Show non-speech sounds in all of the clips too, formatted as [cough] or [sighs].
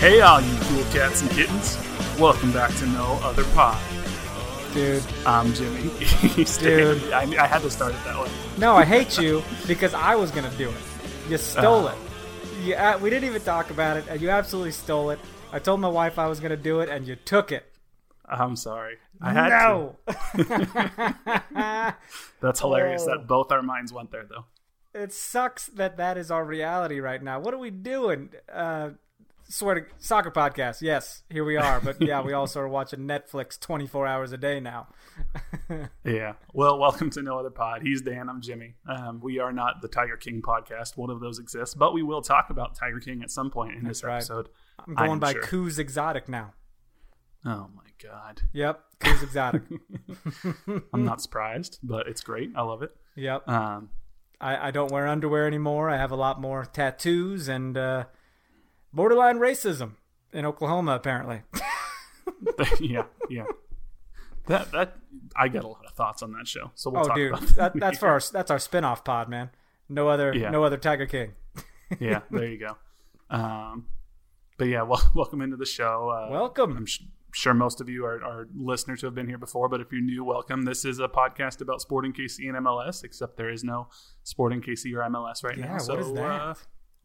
Hey, all you cool cats and kittens. Welcome back to No Other Pod. Dude, I'm Jimmy. [laughs] Dude. I, I had to start it that way. no, I hate you because I was gonna do it. You stole Uh. it. You, uh, we didn't even talk about it, and you absolutely stole it. I told my wife I was gonna do it, and you took it. I'm sorry. I had no. to. [laughs] That's hilarious Oh. that both our minds went there, though. it sucks that that is our reality right now. What are we doing? Uh, swear to soccer podcast. Yes, here we are. But yeah, we also are watching Netflix 24 hours a day now. [laughs] Yeah. Well, welcome to No Other Pod. He's Dan. I'm Jimmy. Um, we are not the Tiger King podcast. One of those exists, but we will talk about Tiger King at some point in this right. episode. I'm going I'm by sure. Coos Exotic now. Oh my god. Yep, Coos Exotic. [laughs] I'm not surprised, but it's great. I love it. yep. Um, I, I don't wear underwear anymore. I have a lot more tattoos and uh, borderline racism in Oklahoma, apparently. [laughs] yeah, yeah. That that I got a lot of thoughts on that show, so we'll oh, talk dude, about that, [laughs] that's for our that's our spin-off pod, man. No other Yeah. no other Tiger King. yeah, [laughs] there you go. Um, but yeah, well, welcome into the show. Uh, Welcome. I'm sh- sure most of you are, are listeners who have been here before, but if you're new, welcome. This is a podcast about Sporting KC and MLS, except there is no Sporting KC or MLS right Yeah, now. what So is that? Uh,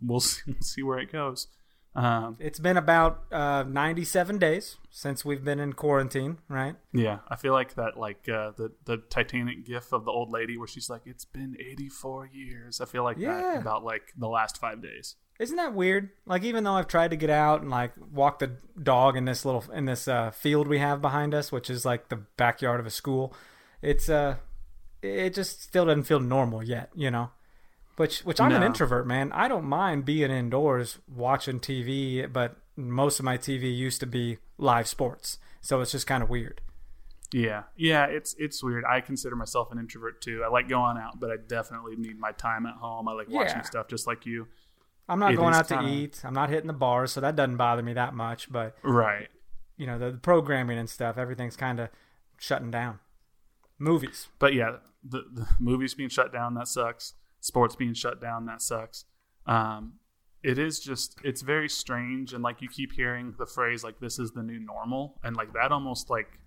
we'll see, we'll see where it goes. Um, It's been about uh, 97 days since we've been in quarantine, right? yeah, I feel like that, like uh, the the Titanic gif of the old lady where she's like, "It's been 84 years." I feel like Yeah. that about like the last five days. Isn't that weird? Like even though I've tried to get out and like walk the dog in this little in this uh, field we have behind us, which is like the backyard of a school, it's uh it just still doesn't feel normal yet, you know. Which which I'm an introvert, man. I don't mind being indoors watching TV, but most of my TV used to be live sports, so it's just kind of weird. Yeah, yeah, it's it's weird. I consider myself an introvert too. I like going out, but I definitely need my time at home. I like watching Yeah. stuff just like you. I'm not It going out to kinda- eat. I'm not hitting the bars, so that doesn't bother me that much. But Right. you know, the, the programming and stuff, everything's kind of shutting down. Movies. But yeah, the, the movies being shut down that sucks. Sports being shut down that sucks. Um, it is just it's very strange, and like you keep hearing the phrase like this is the new normal, and like that almost like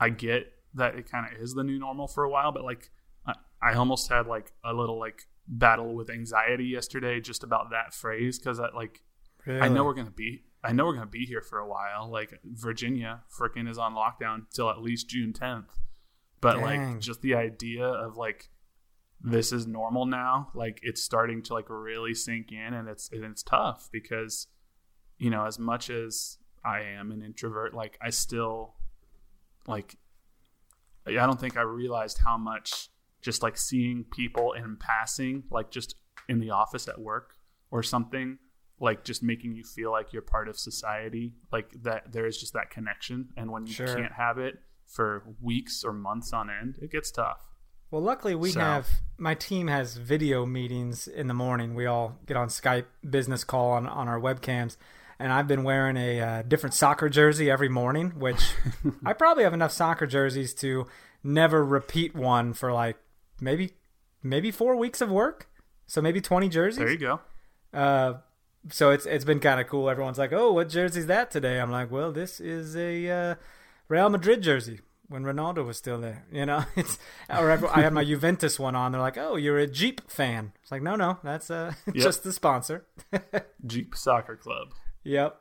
I get that it kind of is the new normal for a while, but like I, I almost had like a little like battle with anxiety yesterday just about that phrase because I like I know we're gonna be I know we're gonna be here for a while. Like Virginia freaking is on lockdown till at least June tenth. But Dang. like just the idea of like this is normal now, like it's starting to like really sink in and it's and it's tough because, you know, as much as I am an introvert, like I still like I don't think I realized how much just like seeing people in passing, like just in the office at work or something, like just making you feel like you're part of society, like that there is just that connection. And when you Sure. can't have it for weeks or months on end, it gets tough. Well, luckily we So- have my team has video meetings in the morning. We all get on Skype business call on on our webcams, and I've been wearing a uh, different soccer jersey every morning, which [laughs] I probably have enough soccer jerseys to never repeat one for like maybe maybe four weeks of work. So maybe twenty jerseys. There you go. Uh, so it's it's been kind of cool. Everyone's like, "Oh, what jersey's that today?" I'm like, "Well, this is a uh, Real Madrid jersey when Ronaldo was still there." You know, [laughs] it's or I had my Juventus one on. They're like, "Oh, you're a Jeep fan." It's like, no, no, that's uh, [laughs] just the sponsor. [laughs] Jeep Soccer Club. yep.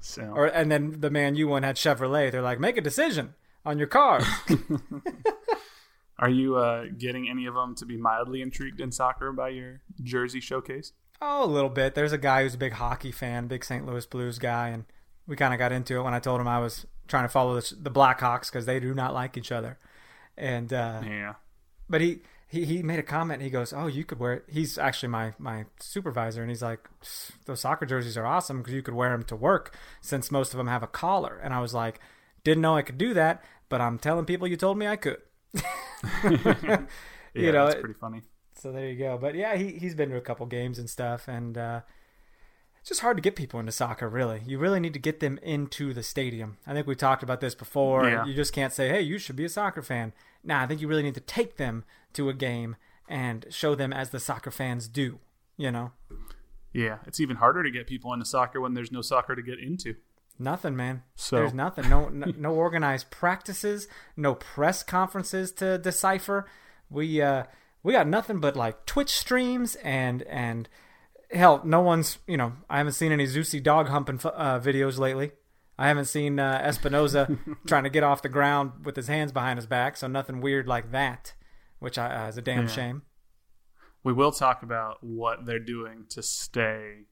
So Or and then the Man U one had Chevrolet. They're like, "Make a decision on your car." are you uh, getting any of them to be mildly intrigued in soccer by your jersey showcase? Oh, a little bit. There's a guy who's a big hockey fan, big St. Louis Blues guy, and we kind of got into it when I told him I was trying to follow the, the Blackhawks because they do not like each other. And uh, Yeah. but he, he he made a comment. He goes, "Oh, you could wear." It. He's actually my my supervisor, and he's like, "Those soccer jerseys are awesome because you could wear them to work since most of them have a collar." And I was like, "Didn't know I could do that, but I'm telling people you told me I could." [laughs] [laughs] Yeah, You know, that's it- pretty funny. So there you go. But yeah, he he's been to a couple games and stuff, and uh, it's just hard to get people into soccer. Really, you really need to get them into the stadium. I think we talked about this before. Yeah. You just can't say, "Hey, you should be a soccer fan." Nah, I think you really need to take them to a game and show them as the soccer fans do. You know, Yeah, it's even harder to get people into soccer when there's no soccer to get into. nothing, man. So- There's nothing. No, no, no organized practices. No press conferences to decipher. We uh, we got nothing but like Twitch streams and and hell, no one's you know I haven't seen any Zusi dog humping uh, videos lately. I haven't seen uh, Espinoza [laughs] trying to get off the ground with his hands behind his back, so nothing weird like that, which I, uh, is a damn Yeah. shame. We will talk about what they're doing to stay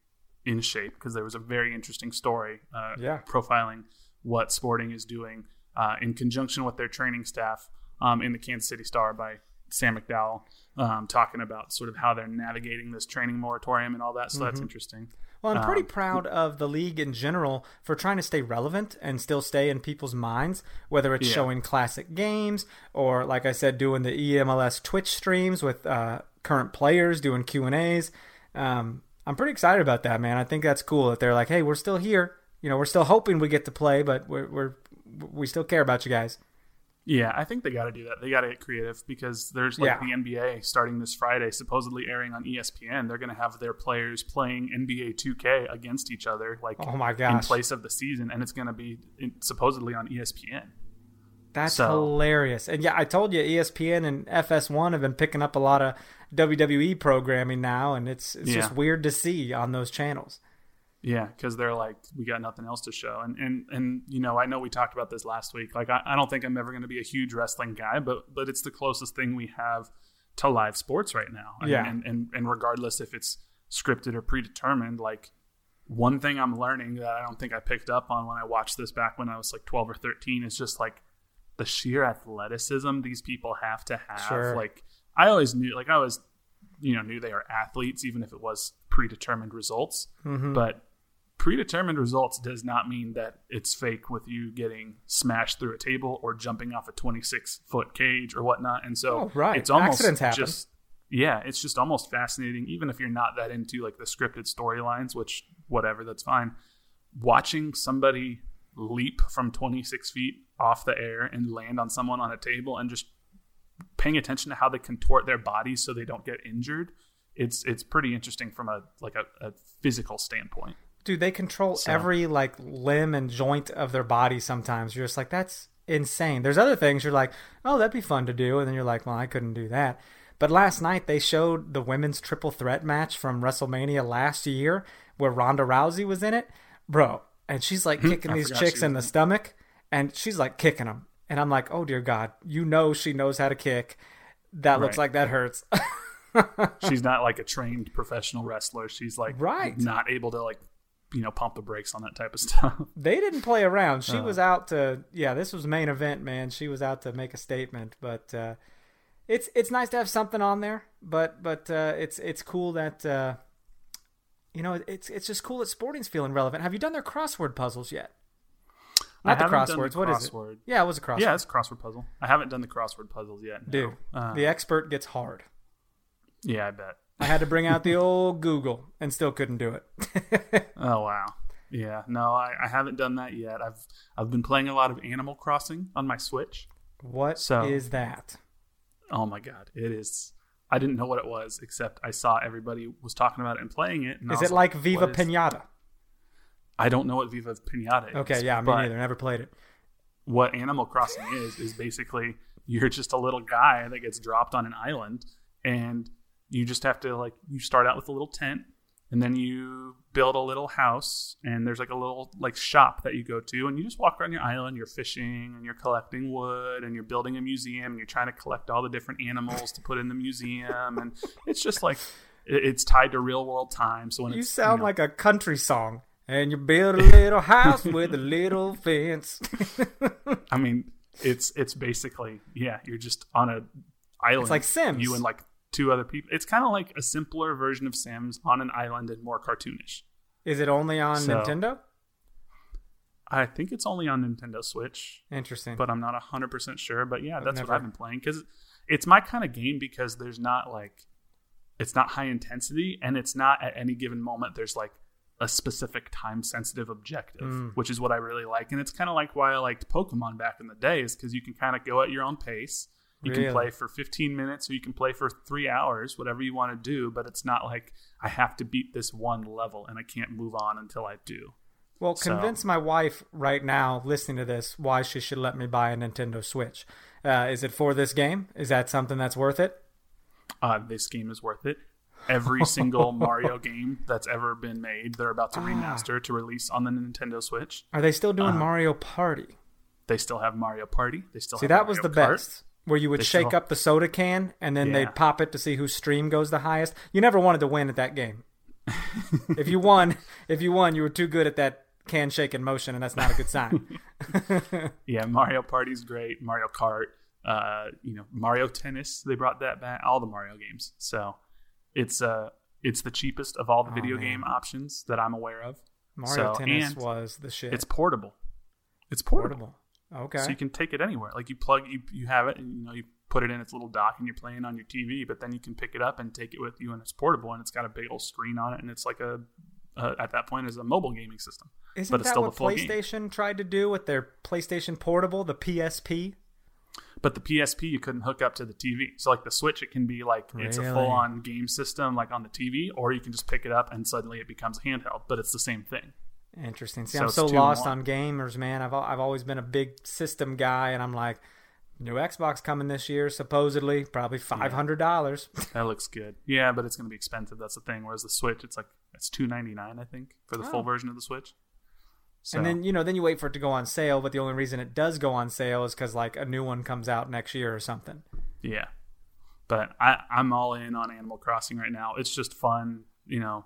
in shape because there was a very interesting story uh, Yeah. profiling what Sporting is doing uh, in conjunction with their training staff um, in the Kansas City Star by Sam McDowell, um, talking about sort of how they're navigating this training moratorium and all that. So Mm-hmm. that's interesting. Well, I'm pretty Um, proud of the league in general for trying to stay relevant and still stay in people's minds, whether it's Yeah. showing classic games or, like I said, doing the EMLS Twitch streams with uh, current players, doing Q and A's. Um, I'm pretty excited about that, man. I think that's cool that they're like, "Hey, we're still here. You know, we're still hoping we get to play, but we're, we're we still care about you guys." Yeah, I think they got to do that. They got to get creative because there's like Yeah. the NBA starting this Friday, supposedly airing on ESPN. They're going to have their players playing NBA 2K against each other, like Oh my gosh. in place of the season, and it's going to be in, supposedly on ESPN. That's So- hilarious. And yeah, I told you ESPN and FS1 have been picking up a lot of WWE programming now, and it's it's just weird to see on those channels. Yeah, because they're like, we got nothing else to show, and and and you know, I know we talked about this last week. Like, I, I don't think I'm ever going to be a huge wrestling guy, but but it's the closest thing we have to live sports right now. I Yeah. mean, and, and and regardless if it's scripted or predetermined, like one thing I'm learning that I don't think I picked up on when I watched this back when I was like 12 or 13 is just like the sheer athleticism these people have to have. Sure. Like I always knew, like I always, you know, knew they were athletes, even if it was predetermined results. Mm-hmm. But predetermined results does not mean that it's fake with you getting smashed through a table or jumping off a 26 foot cage or whatnot. And so Oh, right. it's almost Accidents happen. just yeah, it's just almost fascinating, even if you're not that into like the scripted storylines, which whatever, that's fine. Watching somebody leap from 26 feet off the air and land on someone on a table and just paying attention to how they contort their bodies so they don't get injured. It's it's pretty interesting from a like a, a physical standpoint. Dude, they control So- every like limb and joint of their body sometimes. You're just like, that's insane. There's other things you're like, oh, that'd be fun to do. And then you're like, well, I couldn't do that. But last night they showed the women's triple threat match from WrestleMania last year where Ronda Rousey was in it. Bro, and she's like hmm. kicking these chicks in the stomach and she's like kicking them. And I'm like, oh dear God, you know she knows how to kick. That looks like that hurts. [laughs] She's not like a trained professional wrestler. She's like Right. not able to like you know pump the brakes on that type of [laughs] stuff. they didn't play around. She Uh. was out to yeah, this was main event, man. She was out to make a statement, but uh, it's it's nice to have something on there. But but uh, it's it's cool that uh, you know it's it's just cool that sporting's feeling relevant. Have you done their crossword puzzles yet? Not the haven't done the crosswords. What is it? Yeah, it was a crossword. Yeah, it's a crossword puzzle. I haven't done the crossword puzzles yet. no. Dude, Uh, the expert gets hard. yeah, I bet. I had to bring out the [laughs] old Google and still couldn't do it. [laughs] Oh wow. Yeah, no, I, I haven't done that yet. I've I've been playing a lot of Animal Crossing on my Switch. What is So- that? Oh my god, it is. I didn't know what it was, except I saw everybody was talking about it and playing it. And Is it like Viva what is- Pinata? I don't know what Viva Pinata is. Okay, yeah, me neither. Never played it. What Animal Crossing is is basically you're just a little guy that gets dropped on an island, and you just have to like you start out with a little tent, and then you build a little house, and there's like a little like shop that you go to, and you just walk around your island. You're fishing, and you're collecting wood, and you're building a museum, and you're trying to collect all the different animals to put in the museum, and it's just like it's tied to real world time. So when You sound know, like a country song. And you build a little house with a little fence. [laughs] I mean, it's it's basically yeah, you're just on a island. It's like Sims. You and like two other people. It's kind of like a simpler version of Sims on an island and more cartoonish. Is it only on So- Nintendo? I think it's only on Nintendo Switch, Interesting. but I'm not 100% sure. But yeah, that's never- what I've been playing because it's my kind of game because there's not like, it's not high intensity and it's not at any given moment there's like a specific time sensitive objective, Mm. which is what I really like. And it's kind of like why I liked Pokemon back in the day is because you can kind of go at your own pace. You Really? can play for 15 minutes or you can play for three hours, whatever you want to do. But it's not like I have to beat this one level and I can't move on until I do. Well, So- convince my wife right now, listening to this, why she should let me buy a Nintendo Switch. Uh, is it for this game? Is that something that's worth it? uh, this game is worth it. Every [laughs] single Mario game that's ever been made, they're about to Ah. remaster to release on the Nintendo Switch. Are they still doing Uh-huh. Mario Party? They still have Mario Party. They still See, that was the Kart. best. Where you would They shake still- up the soda can and then Yeah. they'd pop it to see whose stream goes the highest. You never wanted to win at that game. [laughs] if you won, if you won, you were too good at that can shaking motion, and that's not a good sign. [laughs] Yeah, Mario Party's great. Mario Kart, uh, you know, Mario Tennis. They brought that back. All the Mario games. So it's uh, it's the cheapest of all the video Oh, man. game options that I'm aware of. Mario So, Tennis was the shit. It's portable. It's portable. portable. Okay. So you can take it anywhere. Like you plug, you, you have it, and you know you put it in its little dock, and you're playing on your TV. But then you can pick it up and take it with you, and it's portable, and it's got a big old screen on it, and it's like a uh, at that point is a mobile gaming system. Isn't but it's that still what the full game. PlayStation tried to do with their PlayStation Portable, the PSP? But the PSP you couldn't hook up to the TV. So like the Switch, it can be like it's a full on game system like on the TV, or you can just pick it up and suddenly it becomes handheld. But it's the same thing. Interesting. See, So I'm so lost on gamers, man. I've I've always been a big system guy, and I'm like, new Xbox coming this year, supposedly, probably five hundred dollars. [laughs] That looks good. Yeah, but it's going to be expensive. That's the thing. Whereas the Switch, it's like it's two ninety nine, I think, for the full Oh. version of the Switch. So, And then you know, then you wait for it to go on sale. But the only reason it does go on sale is because like a new one comes out next year or something. Yeah. But I, I'm all in on Animal Crossing right now. It's just fun, you know,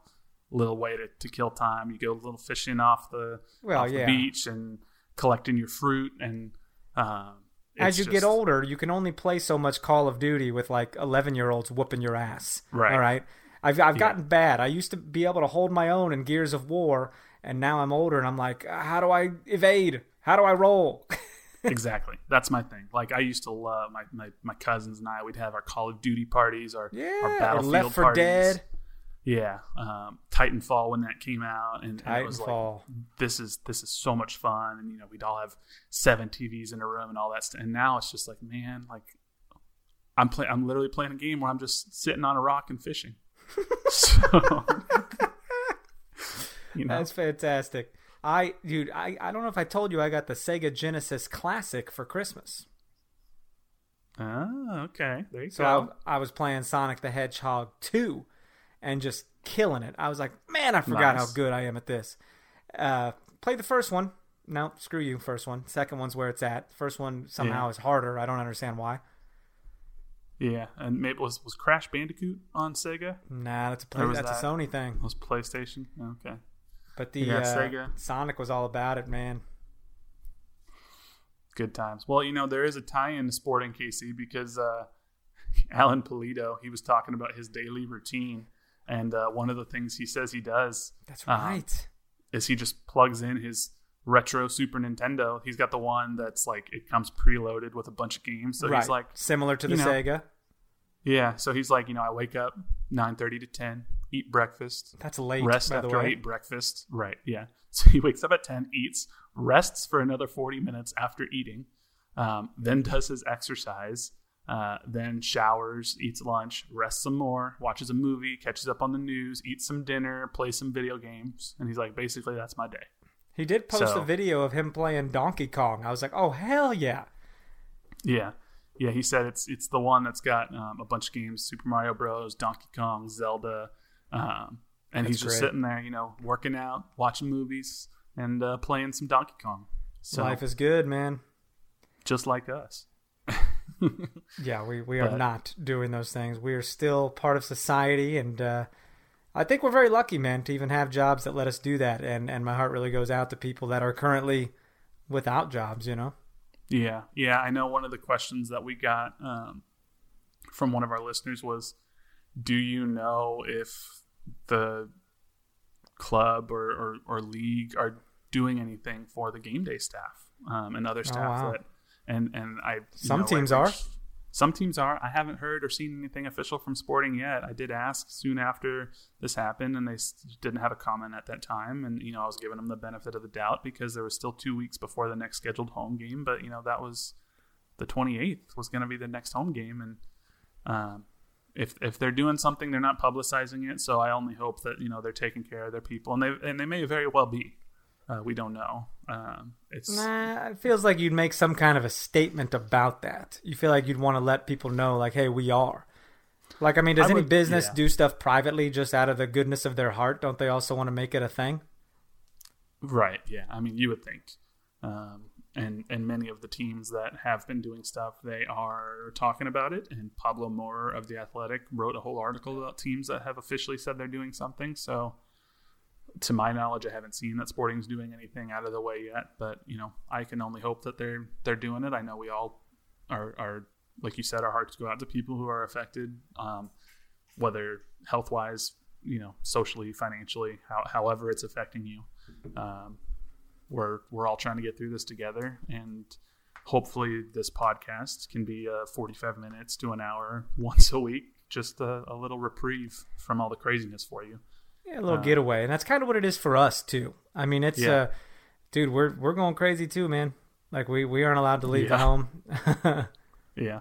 little way to, to kill time. You go a little fishing off the, Well, off the yeah. beach and collecting your fruit and um, As you it's get older, you can only play so much Call of Duty with like 11 year olds whooping your ass. Right. All right. I've, I've gotten bad. I used to be able to hold my own in Gears of War, and now I'm older and I'm like, how do I evade? How do I roll? [laughs] exactly. That's my thing. Like I used to love my, my, my cousins and I. We'd have our Call of Duty parties, our yeah. our Battlefield Left for parties. Dead. Yeah, um, Titanfall when that came out, and, and it was like this is this is so much fun, and you know we'd all have seven TVs in a room and all that stuff. And now it's just like, man, like I'm play I'm literally playing a game where I'm just sitting on a rock and fishing. [laughs] so, you know, That's fantastic. I, dude, I, I don't know if I told you I got the Sega Genesis Classic for Christmas. oh, okay, there you So go. I, I was playing Sonic the Hedgehog 2 and just killing it. I was like, man, I forgot Nice. how good I am at this. Uh, play the first one. No, screw you, first one. Second one's where it's at. First one somehow Yeah. is harder. I don't understand why. yeah, and maybe was was Crash Bandicoot on Sega? Nah, that's a play, that's a Sony thing. It Was PlayStation? Okay. But the Yeah, uh, Sega. Sonic was all about it, man. Good times. Well, you know, there is a tie-in to Sporting KC because uh, [laughs] Alan Pulido, he was talking about his daily routine, and uh, one of the things he says he does That's Uh, right. is he just plugs in his retro Super Nintendo. He's got the one that's like it comes preloaded with a bunch of games. So right. he's like, similar to the know, Sega. yeah. So he's like, you know, I wake up nine thirty to ten, eat breakfast, That's late, rest by the after I eat breakfast. Right. Yeah. [laughs] So he wakes up at 10, eats, rests for another 40 minutes after eating, um, then does his exercise, uh, then showers, eats lunch, rests some more, watches a movie, catches up on the news, eats some dinner, plays some video games. And he's like, basically, that's my day. He did post So- a video of him playing Donkey Kong. I was like, oh, hell yeah. Yeah. Yeah, he said it's it's the one that's got um, a bunch of games: Super Mario Bros., Donkey Kong, Zelda, um, and That's he's just great. sitting there, you know, working out, watching movies, and uh, playing some Donkey Kong. So Life is good, man. just like us. [laughs] Yeah, we, we are not doing those things. We are still part of society, and uh, I think we're very lucky, man, to even have jobs that let us do that. And, and my heart really goes out to people that are currently without jobs, you know? Yeah, yeah. I know one of the questions that we got um, from one of our listeners was, "Do you know if the club or, or, or league are doing anything for the game day staff um, and other staff wow. that?" And and I Some know, I teams are. Some teams are. I haven't heard or seen anything official from Sporting yet. I did ask soon after this happened, and they didn't have a comment at that time. And you know, I was giving them the benefit of the doubt because there was still two weeks before the next scheduled home game. But you know, that was the 28th was going to be the next home game, and um, if if they're doing something, they're not publicizing it. So I only hope that you know they're taking care of their people, and they and they may very well be. Uh, we don't know. Um, it's Nah, it feels like you'd make some kind of a statement about that. You feel like you'd want to let people know, like, hey, we are. Like, I mean, does I any would- business yeah. do stuff privately just out of the goodness of their heart? Don't they also want to make it a thing? Right. Yeah. I mean, you would think, um, and and many of the teams that have been doing stuff, they are talking about it. And Pablo Maurer of the Athletic wrote a whole article about teams that have officially said they're doing something. So, to my knowledge, I haven't seen that Sporting's doing anything out of the way yet. But you know, I can only hope that they're they're doing it. I know we all are are like you said, our hearts go out to people who are affected, um, whether health wise, you know, socially, financially, how, however it's affecting you um, we're we're all trying to get through this together and hopefully this podcast can be uh, 45 minutes to an hour [laughs] once a week just a, a little reprieve from all the craziness for you Yeah, a little getaway, and that's kind of what it is for us too. I mean, it's Yeah. uh, dude, we're we're going crazy too, man. Like we we aren't allowed to leave the home. [laughs] yeah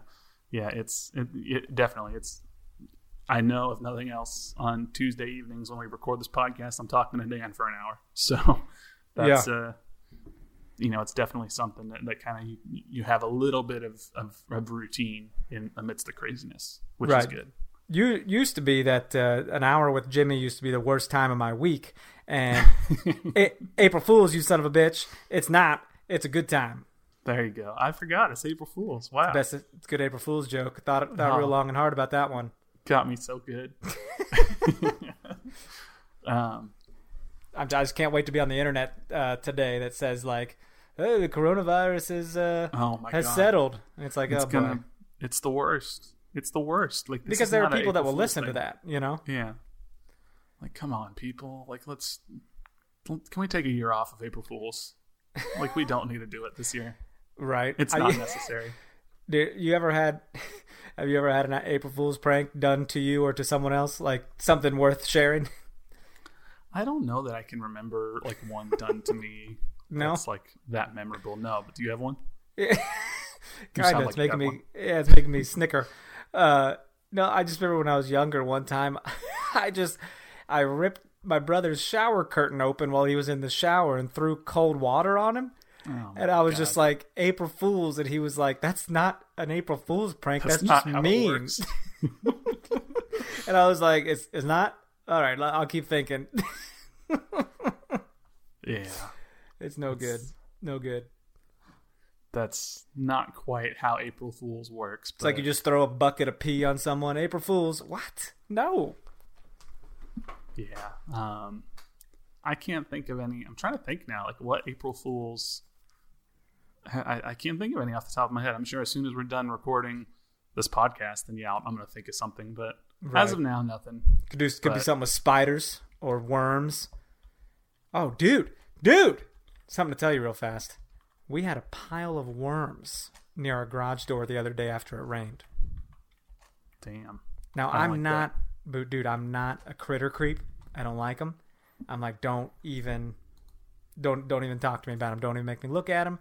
yeah it's it, it definitely it's i know if nothing else on tuesday evenings when we record this podcast i'm talking to dan for an hour [laughs] so that's uh you know it's definitely something that, that kind of you, you have a little bit of, of, of routine in amidst the craziness which is good You used to be that uh, an hour with Jimmy used to be the worst time of my week, and [laughs] A- April Fools, you son of a bitch. It's not. It's a good time. There you go. I forgot. It's April Fool's. Wow. Best. It's a good April Fools joke. Thought thought real Oh. long and hard about that one. Got me so good. [laughs] [laughs] um, I just can't wait to be on the internet uh, today that says like, "Hey, the coronavirus is uh, oh has god. settled." And it's like, It's oh gonna boy, it's the worst. It's the worst. Like this because there are people that will listen to that. You know, Yeah. Like come on, people. Like let's can we take a year off of April Fools? Like we don't need to do it this year. right? It's I- not [laughs] necessary. Did you ever had? [laughs] Have you ever had an April Fool's prank done to you or to someone else? Like something worth sharing? [laughs] I don't know that I can remember like one done to me No? that's like that memorable. No, but do you have one? Yeah. sound of. like It's making me. one. Yeah, it's making me snicker. Uh, no, I just remember when I was younger. One time, [laughs] I just I ripped my brother's shower curtain open while he was in the shower and threw cold water on him. Oh, And I was God. just like April Fools, and he was like, "That's not an April Fools prank. That's, That's not just mean." [laughs] [laughs] and I was like, "It's it's not all right. I'll keep thinking. Yeah. it's no good. No good. That's not quite how April Fools works. It's like you just throw a bucket of pee on someone. April Fools. What? No. Yeah. Um, I can't think of any. I'm trying to think now, like what April Fools. I, I can't think of any off the top of my head. I'm sure as soon as we're done recording this podcast, then yeah, I'm going to think of something. But Right. as of now, nothing. Could do could be something with spiders or worms. Oh, dude, dude, something to tell you real fast. We had a pile of worms near our garage door the other day after it rained. Damn. Now I'm like not, but dude, I'm not a critter creep. I don't like them. I'm like, don't even, don't don't even talk to me about them. Don't even make me look at them.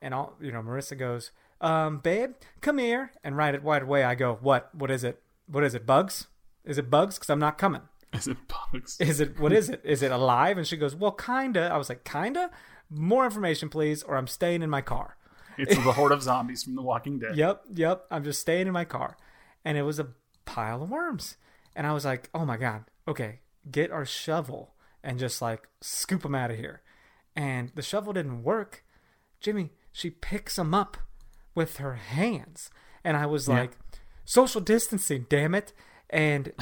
And all you know, Marissa goes, um, babe, come here. And right right away, I go, what? What is it? What is it? Bugs? Is it bugs? Because I'm not coming. [laughs] Is it bugs? Is it what is it? Is it alive? And she goes, Well, kinda. I was like, Kinda? More information, please, or I'm staying in my car. It's the horde of zombies from The Walking Dead. Yep, yep. I'm just staying in my car. And it was a pile of worms. And I was like, Oh my god, okay, get our shovel and just like scoop them out of here. And the shovel didn't work. Jimmy, she picks them up with her hands. And I was like, social distancing, damn it. And [laughs]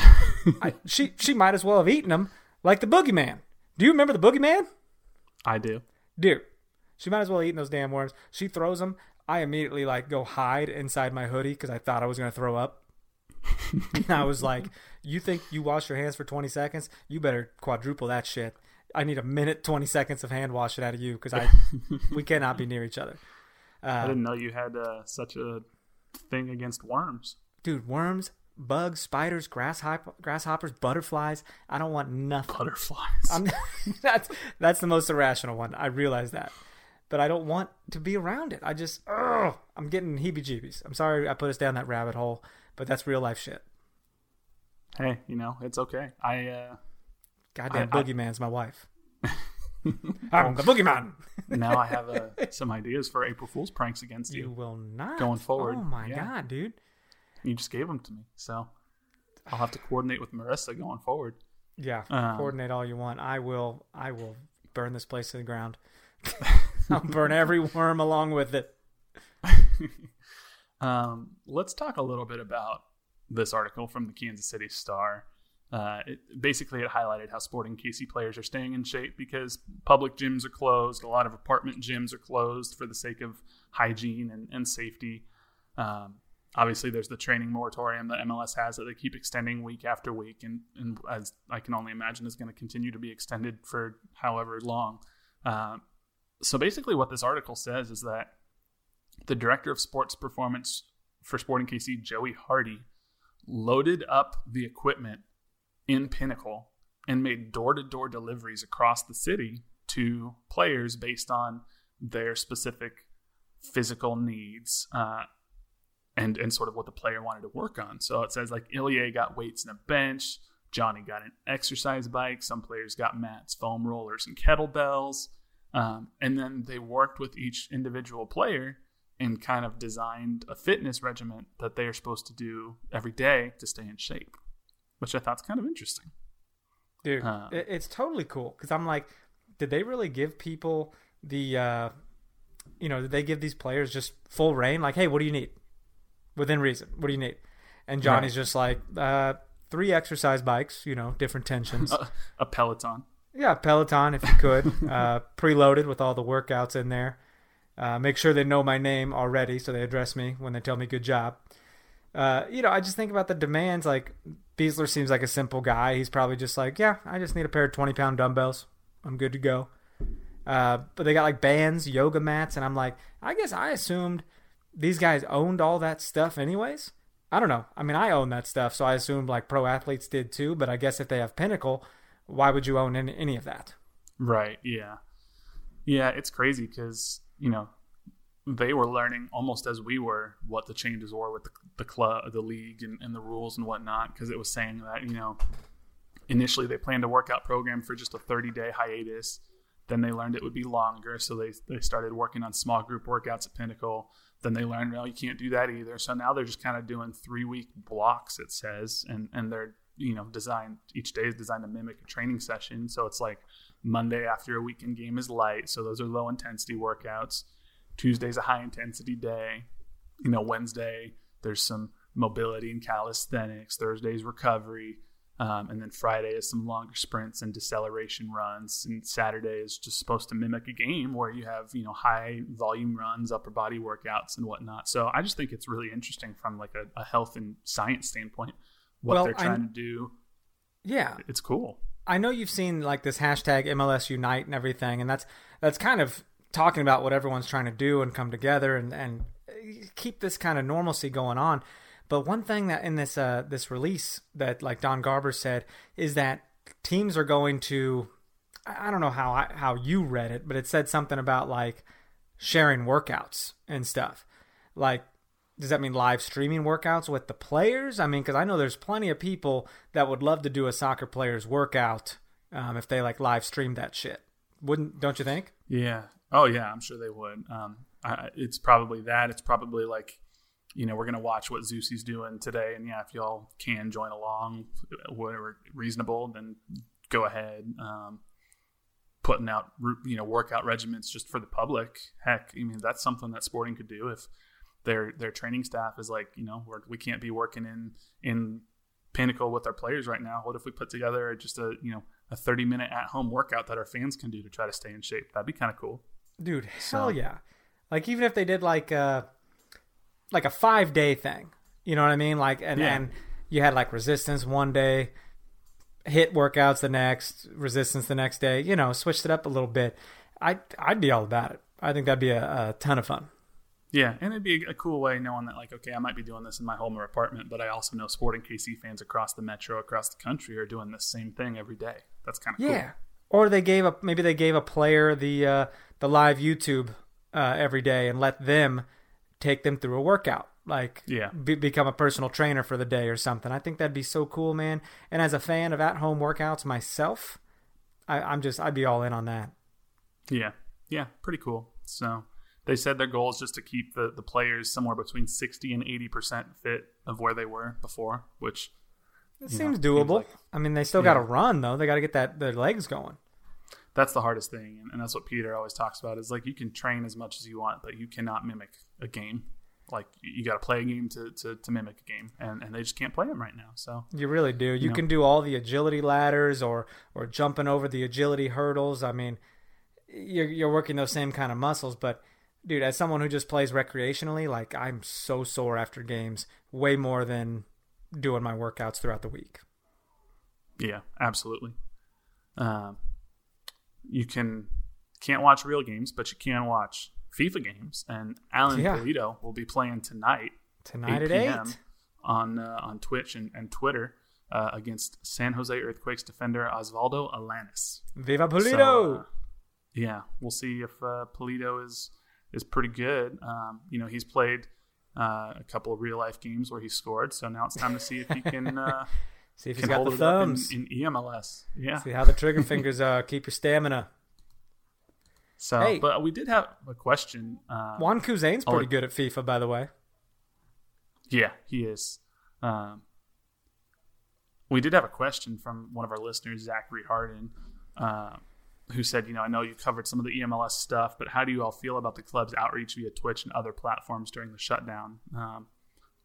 I, she she might as well have eaten them like the boogeyman. Do you remember the boogeyman? I do. Dude, she might as well have eaten those damn worms. She throws them I immediately like go hide inside my hoodie because I thought I was gonna throw up. and I was like, [laughs] "You think you wash your hands for 20 seconds? You better quadruple that shit. I need a minute, 20 seconds of hand washing out of you because I [laughs] we cannot be near each other." I didn't know you had uh, such a thing against worms. Dude, worms, bugs, spiders, grasshopper, grasshoppers, butterflies. I don't want nothing. Butterflies. [laughs] That's that's the most irrational one. I realize that, but I don't want to be around it. I just, ugh, I'm getting heebie-jeebies. I'm sorry I put us down that rabbit hole, but that's real life shit. hey, you know it's okay. I uh, Goddamn I- I- boogeyman's my wife. [laughs] I'm the boogeyman. now I have uh, [laughs] some ideas for April Fool's pranks against You you. will not Going forward, Oh my yeah. god, dude. You just gave them to me, so I'll have to coordinate with Marissa going forward. Yeah, Um, coordinate all you want. I will. I will burn this place to the ground. [laughs] I'll burn every worm along with it. [laughs] Um, let's talk a little bit about this article from the Kansas City Star. Uh, it, basically, it highlighted how Sporting KC players are staying in shape because public gyms are closed. A lot of apartment gyms are closed for the sake of hygiene and, and safety. Um, obviously, there's the training moratorium that MLS has that they keep extending week after week, and, and as I can only imagine, is going to continue to be extended for however long. Um, so basically, what this article says is that the director of sports performance for Sporting KC, Joey Hardy, loaded up the equipment in Pinnacle and made door to door deliveries across the city to players based on their specific physical needs uh, and and sort of what the player wanted to work on. So it says like Ilie got weights and a bench, Johnny got an exercise bike, some players got mats, foam rollers, and kettlebells. Um, and then they worked with each individual player and kind of designed a fitness regimen that they are supposed to do every day to stay in shape, which I thought's kind of interesting. dude Uh, it's totally cool because i'm like did they really give people the uh you know did they give these players just full reign like hey what do you need within reason what do you need and johnny's just like uh three exercise bikes you know different tensions [laughs] A, a Peloton. yeah peloton if you could [laughs] uh preloaded with all the workouts in there uh, make sure they know my name already so they address me when they tell me good job uh, you know, I just think about the demands. Like Besler seems like a simple guy. He's probably just like, yeah, I just need a pair of twenty pound dumbbells. I'm good to go. Uh, but they got like bands, yoga mats, and I'm like, I guess I assumed these guys owned all that stuff anyways. I don't know. I mean, I own that stuff, so I assumed like pro athletes did too. But I guess if they have Pinnacle, why would you own any, any of that? Right. Yeah. Yeah, it's crazy because, you know, they were learning almost as we were what the changes were with the, the club, the league, and, and the rules and whatnot. Because it was saying that, you know, initially they planned a workout program for just a 30 day hiatus. Then they learned it would be longer. So they, they started working on small group workouts at Pinnacle. Then they learned, well, you can't do that either. So now they're just kind of doing three week blocks, it says. And, and they're, you know, designed, each day is designed to mimic a training session. So it's like Monday after a weekend game is light. So those are low intensity workouts. Tuesday's a high intensity day. You know, Wednesday, there's some mobility and calisthenics. Thursday's recovery. Um, and then Friday is some longer sprints and deceleration runs. And Saturday is just supposed to mimic a game where you have, you know, high volume runs, upper body workouts, and whatnot. So I just think it's really interesting from like a, a health and science standpoint what Well, they're trying I'm- to do. Yeah, It's cool. I know you've seen like this hashtag MLS Unite and everything, and that's that's kind of talking about what everyone's trying to do and come together and and keep this kind of normalcy going on. But one thing that in this uh, this release that like Don Garber said is that teams are going to I don't know how I, how you read it, but it said something about like sharing workouts and stuff. Like, does that mean live streaming workouts with the players? I mean, because I know there's plenty of people that would love to do a soccer player's workout um, if they like live streamed that shit. Wouldn't? Don't you think? Yeah. Oh yeah, I'm sure they would. Um, I, it's probably that. It's probably like, you know, we're gonna watch what Zusi's doing today, and yeah, if y'all can join along, whatever reasonable, then go ahead. Um, putting out you know workout regimens just for the public. Heck, I mean that's something that Sporting could do if their their training staff is like, you know, we're, we can't be working in in Pinnacle with our players right now. What if we put together just a you know a 30 minute at home workout that our fans can do to try to stay in shape? That'd be kind of cool. Dude, So- hell yeah. Like even if they did like a like a five day thing, you know what I mean? Like and Yeah. and you had like resistance one day, hit workouts the next, resistance the next day. You know, switched it up a little bit. I I'd be all about it. I think that'd be a, a ton of fun. Yeah, and it'd be a cool way knowing that, like, okay, I might be doing this in my home or apartment, but I also know Sporting KC fans across the metro, across the country, are doing the same thing every day. That's kind of cool. Yeah. Or they gave a maybe they gave a player the uh, the live YouTube uh, every day and let them take them through a workout, like Yeah. be, become a personal trainer for the day or something. I think that'd be so cool, man. And as a fan of at home workouts myself, I, I'm just I'd be all in on that. Yeah, yeah, pretty cool. So they said their goal is just to keep the, the players somewhere between 60 and 80% fit of where they were before, which It seems know, seems doable. like- I mean, they still Yeah. got to run though. They got to get that their legs going. that's the hardest thing. And that's what Peter always talks about is like you can train as much as you want, but you cannot mimic a game. Like you, you got to play a game to, to, to mimic a game, and, and they just can't play them right now. So You really do. You know. can do all the agility ladders or or jumping over the agility hurdles. I mean, you're you're working those same kind of muscles, but dude, as someone who just plays recreationally, like I'm so sore after games, way more than doing my workouts throughout the week. Yeah, absolutely. Um, you can can't watch real games, but you can watch FIFA games. And Alan Yeah. Pulido will be playing tonight, Tonight 8 at. 8. on uh, on Twitch and, and Twitter uh, against San Jose Earthquakes defender Osvaldo Alanis. Viva Pulido! So, uh, yeah, we'll see if uh, Pulido is is pretty good. Um, you know, he's played uh, a couple of real life games where he scored, so now it's time to see if he can. Uh, [laughs] See if he's can got hold the it up in, thumbs. in EMLS. Yeah. See how the trigger fingers uh, keep your stamina. So, Hey. but we did have a question. Uh, Juan Kuzain's I'll pretty good at FIFA, by the way. yeah, he is. Um, we did have a question from one of our listeners, Zachary Harden, uh, who said, "You know, I know you covered some of the EMLS stuff, but how do you all feel about the club's outreach via Twitch and other platforms during the shutdown?" Um,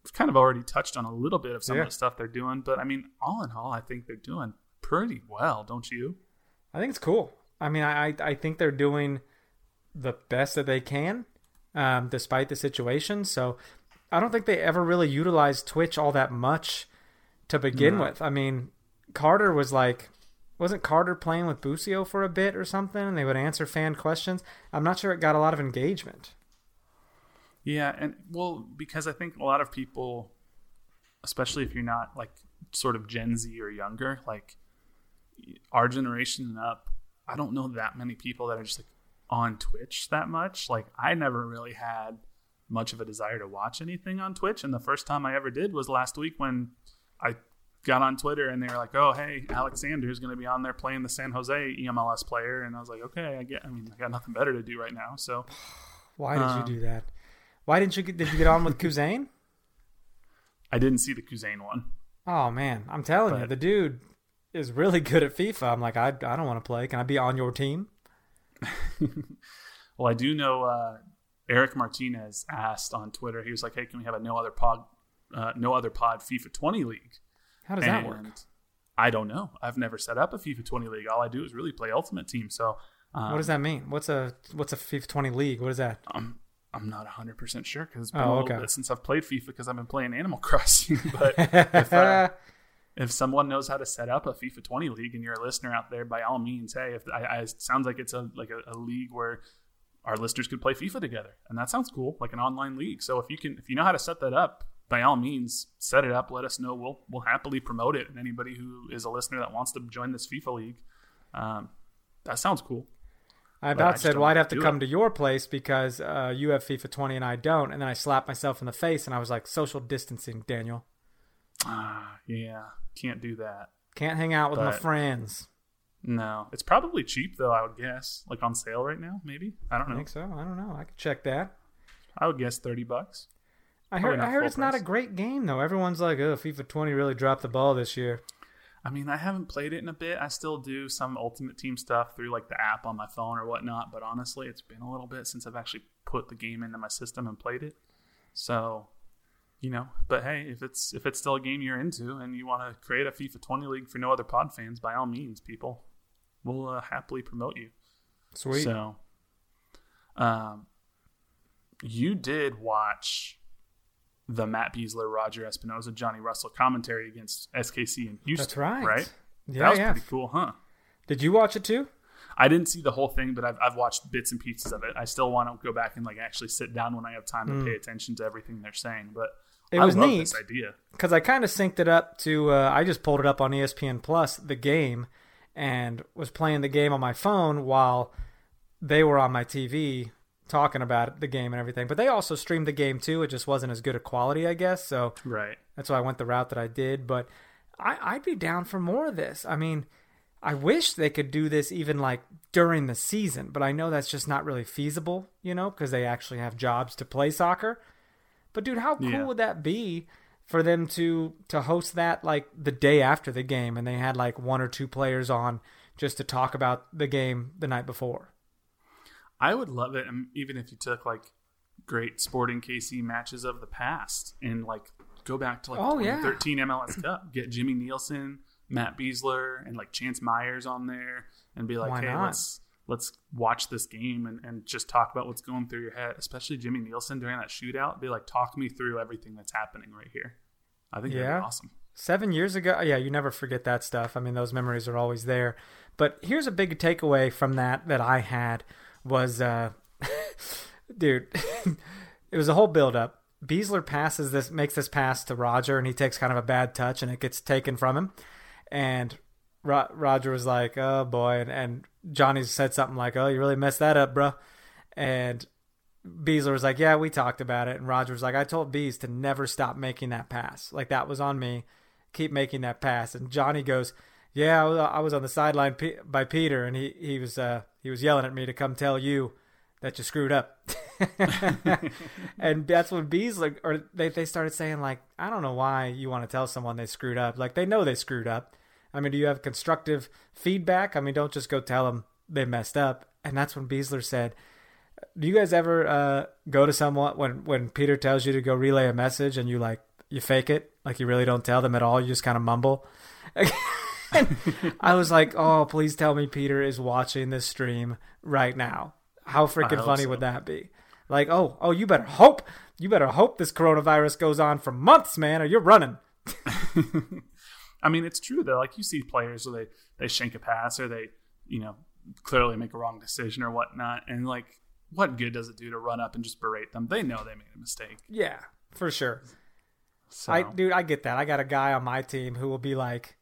we've kind of already touched on a little bit of some Yeah. of the stuff they're doing, but I mean, all in all, I think they're doing pretty well, don't you? I think it's cool. I mean, I I- think they're doing the best that they can, um, despite the situation. So I don't think they ever really utilized Twitch all that much to begin No. with. I mean, Carter was like, wasn't Carter playing with Busio for a bit or something? And they would answer fan questions. I'm not sure it got a lot of engagement. Yeah, and well, because I think a lot of people, especially if you're not like sort of Gen Z or younger, like our generation and up, I don't know that many people that are just like on Twitch that much. Like I never really had much of a desire to watch anything on Twitch, and the first time I ever did was last week when I got on Twitter and they were like, "Oh, hey, Alexander is going to be on there playing the San Jose EMLS player," and I was like, "Okay, I get. I mean, I got nothing better to do right now, so." [sighs] Why did Um, you do that? Why didn't you get, did you get on with Kuzain? [laughs] I didn't see the Kuzain one. Oh man, I'm telling you, the dude is really good at FIFA. I'm like, I, I don't want to play. Can I be on your team? [laughs] Well, I do know uh, Eric Martinez asked on Twitter. He was like, "Hey, can we have a no other pod, uh, no other pod FIFA 20 league?" How does that work? I don't know. I've never set up a FIFA 20 league. All I do is really play Ultimate Team. So um, What does that mean? What's a what's a FIFA 20 league? What is that? I'm I'm not 100 percent sure because it's been Oh, a little okay. bit since I've played FIFA because I've been playing Animal [laughs] Crossing. but [laughs] if, uh, if someone knows how to set up a FIFA 20 league and you're a listener out there, by all means, hey, if I, I it sounds like it's a like a, a league where our listeners could play FIFA together, and that sounds cool, like an online league. So if you can, if you know how to set that up, by all means, set it up. Let us know. We'll we'll happily promote it. And anybody who is a listener that wants to join this FIFA league, um, that sounds cool. I I about just said, well, I'd have to come it. to your place because uh, you have FIFA 20 and I don't. And then I slapped myself in the face and I was like, social distancing, Daniel. Ah, yeah, can't do that. Can't hang out with my friends. No, it's probably cheap though. I would guess, like on sale right now, maybe. I don't know. I think so. I don't know. I could check that. I would guess thirty bucks. I heard. I heard it's not a great game though. Everyone's like, "Oh, FIFA 20 really dropped the ball this year." I mean, I haven't played it in a bit. I still do some Ultimate Team stuff through like the app on my phone or whatnot. But honestly, it's been a little bit since I've actually put the game into my system and played it. So, you know, but hey, if it's if it's still a game you're into and you want to create a FIFA 20 league for no other pod fans, by all means, people, we'll uh, happily promote you. Sweet. So, um, you did watch the Matt Besler, Roger Espinoza, Johnny Russell commentary against SKC in Houston. That's right. Right? Yeah, that was yeah. pretty cool, huh? Did you watch it too? I didn't see the whole thing, but I've, I've watched bits and pieces of it. I still want to go back and like actually sit down when I have time to pay attention to everything they're saying. But Hmm. It I was love neat. this idea. because I kind of synced it up to. Uh, I just pulled it up on ESPN Plus, the game, and was playing the game on my phone while they were on my TV talking about the game and everything. But they also streamed the game too. It just wasn't as good a quality, I guess. So Right. that's why I went the route that I did. But I, I'd be down for more of this. I mean, I wish they could do this even like during the season, but I know that's just not really feasible, you know, because they actually have jobs to play soccer. But dude, how cool Yeah. would that be for them to to host that like the day after the game, and they had like one or two players on just to talk about the game the night before? I would love it, um, even if you took like great Sporting KC matches of the past and like go back to like Oh, yeah. 2013 MLS Cup, get Jimmy Nielsen, Matt Besler, and like Chance Myers on there, and be like, Why hey, not? let's let's watch this game and, and just talk about what's going through your head, especially Jimmy Nielsen during that shootout. Be like, talk me through everything that's happening right here. I think that'd Yeah. be awesome. Seven years ago, yeah, you never forget that stuff. I mean, those memories are always there. But here's a big takeaway from that that I had was, uh, [laughs] dude, [laughs] it was a whole build up. Besler passes this, makes this pass to Roger, and he takes kind of a bad touch, and it gets taken from him. And Ro- Roger was like, "Oh boy," and, and Johnny said something like, "Oh, you really messed that up, bro." And Besler was like, "Yeah, we talked about it." And Roger was like, "I told Bees to never stop making that pass. Like that was on me. Keep making that pass." And Johnny goes, "Yeah, I was- on the sideline by Peter, and he he was uh he was yelling at me to come tell you that you screwed up." [laughs] and that's when Besler or they they started saying like, "I don't know why you want to tell someone they screwed up. Like they know they screwed up. I mean, do you have constructive feedback? I mean, don't just go tell them they messed up." And that's when Besler said do you guys ever uh, go to someone when when Peter tells you to go relay a message and you like you fake it like you really don't tell them at all you just kind of mumble [laughs] I was like oh please tell me Peter is watching this stream right now how freaking funny so. would that be like oh oh you better hope you better hope this coronavirus goes on for months man or you're running [laughs] I mean, it's true though. Like you see players where they they shank a pass or they, you know, clearly make a wrong decision or whatnot, and like, what good does it do to run up and just berate them? They know they made a mistake. yeah for sure So I dude, I get that. I got a guy on my team who will be like,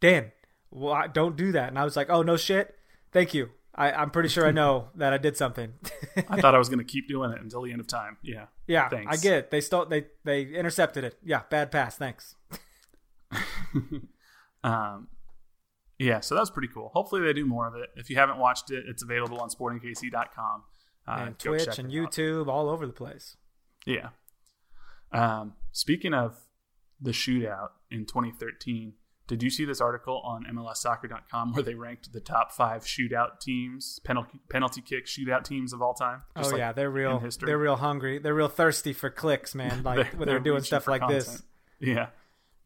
Dan, well, I- don't do that. And I was like, oh no shit, thank you. I, I'm pretty sure I know [laughs] that I did something. I thought I was going to keep doing it until the end of time. Yeah. yeah, Thanks. I get it. They stole, they they intercepted it. Yeah, bad pass. Thanks. [laughs] Um, yeah, so that was pretty cool. Hopefully they do more of it. If you haven't watched it, it's available on sportingkc.com. Uh, and Twitch and out. YouTube, all over the place. Yeah. Um, speaking of the shootout in 2013, did you see this article on MLSsoccer.com where they ranked the top five shootout teams, penalty penalty kick shootout teams of all time? Oh like yeah, they're real. They're real hungry. They're real thirsty for clicks, man. [laughs] Like when they're, doing stuff like this. Yeah,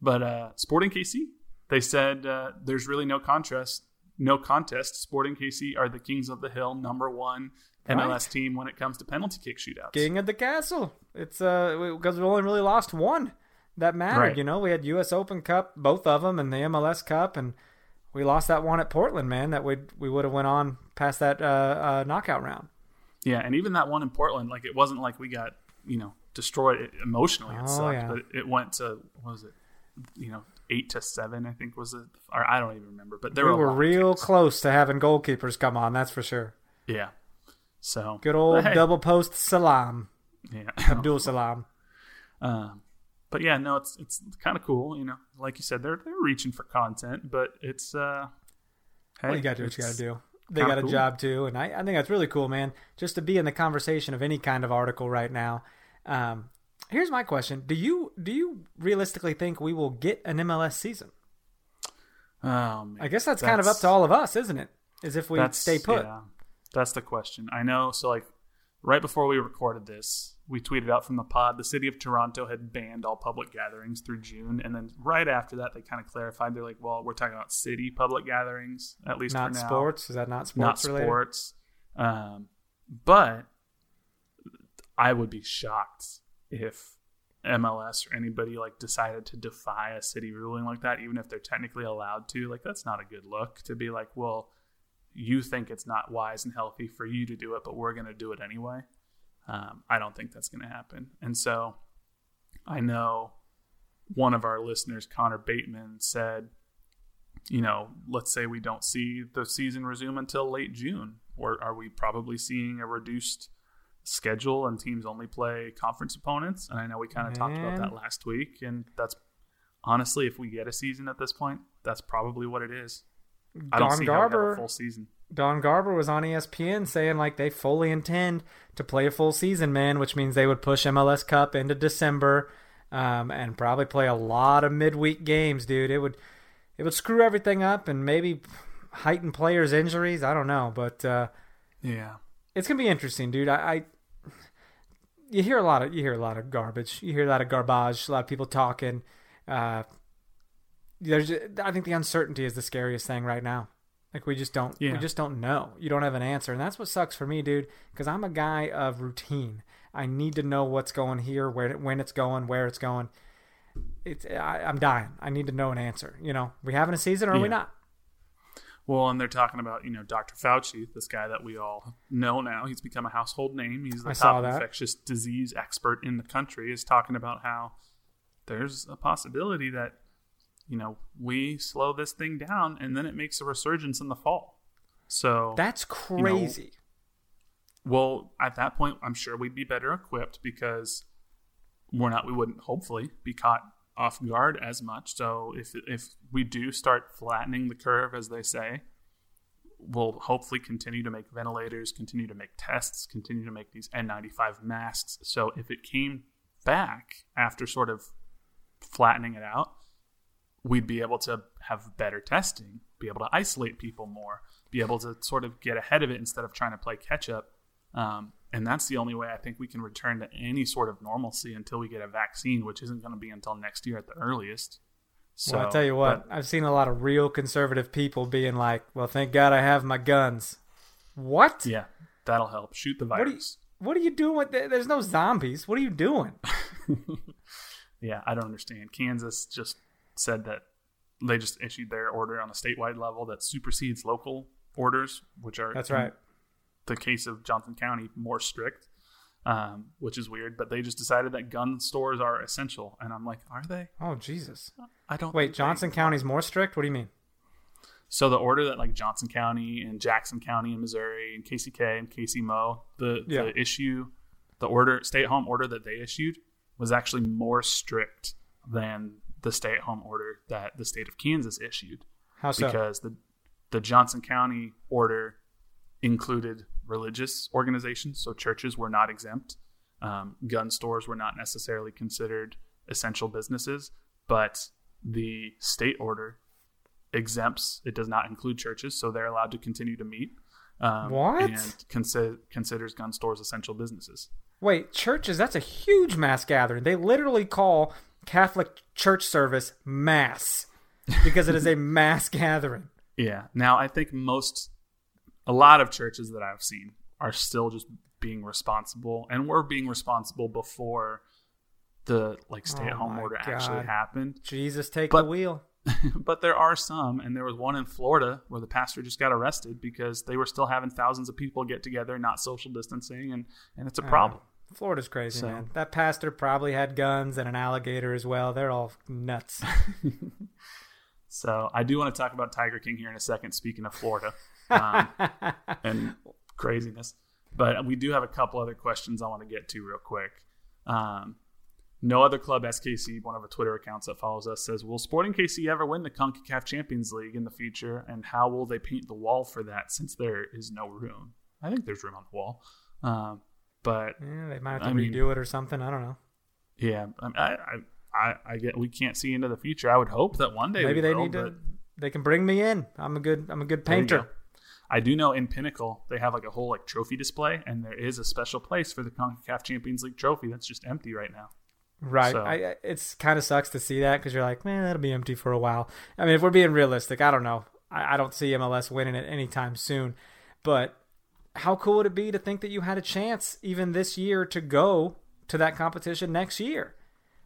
but uh, Sporting KC, they said uh, there's really no contrast, no contest. Sporting KC are the kings of the hill, number one MLS Right. team when it comes to penalty kick shootouts. King of the castle. It's uh because we only really lost one that mattered. Right. You know, we had U.S. Open Cup, both of them, and the MLS Cup, and we lost that one at Portland. Man, that we we would have went on past that uh, uh, knockout round. Yeah, and even that one in Portland, like it wasn't like we got you know destroyed emotionally. It Oh, sucked, yeah. but it went to what was it? You know, eight to seven, I think was it, or I don't even remember. But there we were, were real close to having goalkeepers come on. That's for sure. Yeah. So Good old hey, double post salam, Yeah. [laughs] Abdul-Salaam. Um, but yeah, no, it's it's kind of cool. You know, like you said, they're they're reaching for content, but it's uh, hey, Well, you got to do what you got to do. They got a cool. job too, and I, I think that's really cool, man. Just to be in the conversation of any kind of article right now. Um, here's my question: Do you do you realistically think we will get an MLS season? Oh, man. I guess that's, kind of up to all of us, isn't it? Is if we that's stay put. Yeah, that's the question. I know. So like, right before we recorded this, we tweeted out from the pod the city of Toronto had banned all public gatherings through June, and then right after that, they kind of clarified. They're like, well, we're talking about city public gatherings at least Not for now. sports. Is that not not sports related? sports. Um, but I would be shocked if MLS or anybody like decided to defy a city ruling like that, even if they're technically allowed to. Like that's not a good look to be like, well, you think it's not wise and healthy for you to do it, but we're going to do it anyway. Um, I don't think that's going to happen. And so I know one of our listeners, Connor Bateman, said, you know, let's say we don't see the season resume until late June, or are we probably seeing a reduced schedule and teams only play conference opponents? And I know we kind of talked about that last week, and that's honestly, if we get a season at this point, that's probably what it is. I don't Don see how we have Garber a full season. Don Garber was on ESPN saying like they fully intend to play a full season, man, which means they would push MLS Cup into December, um, and probably play a lot of midweek games, dude. It would it would screw everything up and maybe heighten players' injuries. I don't know, but uh, Yeah. it's gonna be interesting, dude. I, I you hear a lot of you hear a lot of garbage. You hear a lot of garbage. A lot of people talking. Uh, there's I think the uncertainty is the scariest thing right now. Like we just don't Yeah. we just don't know. You don't have an answer, and that's what sucks for me, dude. Because I'm a guy of routine. I need to know what's going here, where when it's going, where it's going. It's I, I'm dying. I need to know an answer. You know, we having a season or are we not? Well, and they're talking about, you know, Dr. Fauci, this guy that we all know now. He's become a household name. He's the I top infectious disease expert in the country, is talking about how there's a possibility that, you know, we slow this thing down and then it makes a resurgence in the fall. So That's crazy. well, at that point, I'm sure we'd be better equipped because we're not. We wouldn't hopefully be caught off guard as much. So if if we do start flattening the curve, as they say, we'll hopefully continue to make ventilators, continue to make tests, continue to make these N95 masks. So if it came back after sort of flattening it out, we'd be able to have better testing, be able to isolate people more, be able to sort of get ahead of it instead of trying to play catch up. Um, and that's the only way I think we can return to any sort of normalcy until we get a vaccine, which isn't going to be until next year at the earliest. So, well, I tell you what, but- I've seen a lot of real conservative people being like, "Well, thank God I have my guns." What? yeah, that'll help. Shoot the What are you? virus. What are you doing with? The, there's no zombies. What are you doing? [laughs] Yeah, I don't understand. Kansas just said that they just issued their order on a statewide level that supersedes local orders, which are That's right. The case of Johnson County more strict, um, which is weird. But they just decided that gun stores are essential, and I'm like, are they? Oh Jesus! I don't. Wait, Johnson County's more strict. What do you mean? So the order that like Johnson County and Jackson County in Missouri and KCK and KCMO, the Yeah. the issue, the order stay at home order that they issued was actually more strict than the stay at home order that the state of Kansas issued How so? because the the Johnson County order included religious organizations, so churches were not exempt. Um, gun stores were not necessarily considered essential businesses, but the state order exempts. It does not include churches, so they're allowed to continue to meet. Um, What? And consi- considers gun stores essential businesses. Wait, churches? That's a huge mass gathering. They literally call Catholic church service mass because it is a [laughs] mass gathering. Yeah. Now, I think most, a lot of churches that I've seen are still just being responsible, and were being responsible before the like oh stay-at-home Oh my order actually happened. Jesus, take But- the wheel. [laughs] but there are some, and there was one in Florida where the pastor just got arrested because they were still having thousands of people get together, not social distancing, and and it's a uh, problem. Florida's crazy, So- man. That pastor probably had guns and an alligator as well. They're all nuts. [laughs] So I do want to talk about Tiger King here in a second. Speaking of Florida [laughs] um, [laughs] and craziness, but we do have a couple other questions I want to get to real quick. Um, no other club, SKC, one of our Twitter accounts that follows us, says, "Will Sporting KC ever win the Concacaf Champions League in the future? And how will they paint the wall for that? Since there is no room, I think there's room on the wall, um, but yeah, they might have to I mean- redo it or something. I don't know. yeah, I, I, I, I get we can't see into the future. I would hope that one day Maybe they will, need to. They can bring me in. I'm a good. I'm a good painter. I do know in Pinnacle they have like a whole like trophy display, and there is a special place for the Concacaf Champions League trophy that's just empty right now. Right. So- I, it's kind of sucks to see that because you're like, man, that'll be empty for a while. I mean, if we're being realistic, I don't know. I, I don't see MLS winning it anytime soon. But how cool would it be to think that you had a chance even this year to go to that competition next year?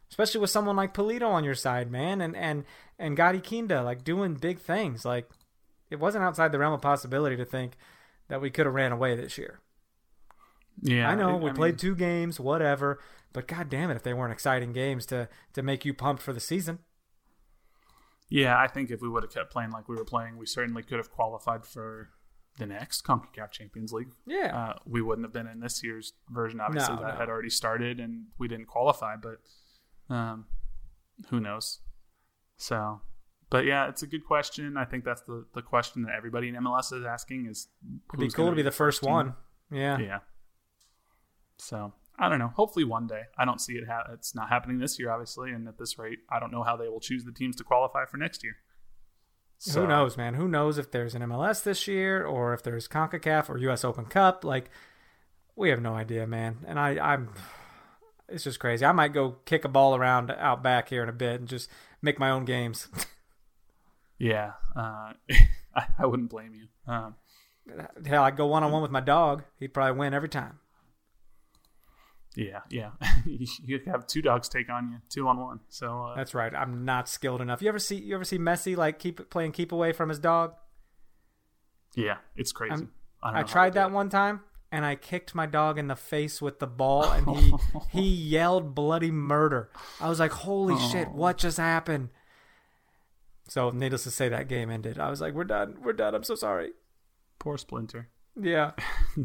Especially with someone like Pulido on your side, man, and and and Gadi Kinda like doing big things. Like it wasn't outside the realm of possibility to think that we could have ran away this year. Yeah, I know it- we I played mean, two games, whatever, but god damn it if they weren't exciting games to to make you pumped for the season. Yeah, I think if we would have kept playing like we were playing, we certainly could have qualified for the next CONCACAF Champions League. Yeah. Uh, we wouldn't have been in this year's version. Obviously, No, that no. had already started and we didn't qualify, but um, who knows? So, but yeah, it's a good question. I think that's the, the question that everybody in MLS is asking is It'd be cool to be the first team? one. Yeah. Yeah. So I don't know. Hopefully one day. I don't see it. Ha- it's not happening this year, obviously, and at this rate, I don't know how they will choose the teams to qualify for next year. So, Who knows, man? Who knows if there's an MLS this year or if there's CONCACAF or US Open Cup? Like, we have no idea, man. And I, I'm, it's just crazy. I might go kick a ball around out back here in a bit and just make my own games. [laughs] Yeah, uh, [laughs] I, I wouldn't blame you. Um, Hell, I'd go one on one with my dog. He'd probably win every time. yeah, yeah. [laughs] you you have two dogs take on you, two on one. So uh, That's right. I'm not skilled enough. You ever see you ever see Messi like keep playing keep away from his dog? yeah, it's crazy. I'm- I, don't I tried that it. one time and I kicked my dog in the face with the ball [laughs] and he he yelled bloody murder. I was like, "Holy shit, what just happened?" So, needless to say that game ended. I was like, "We're done. We're done. I'm so sorry." Poor Splinter. Yeah. [laughs]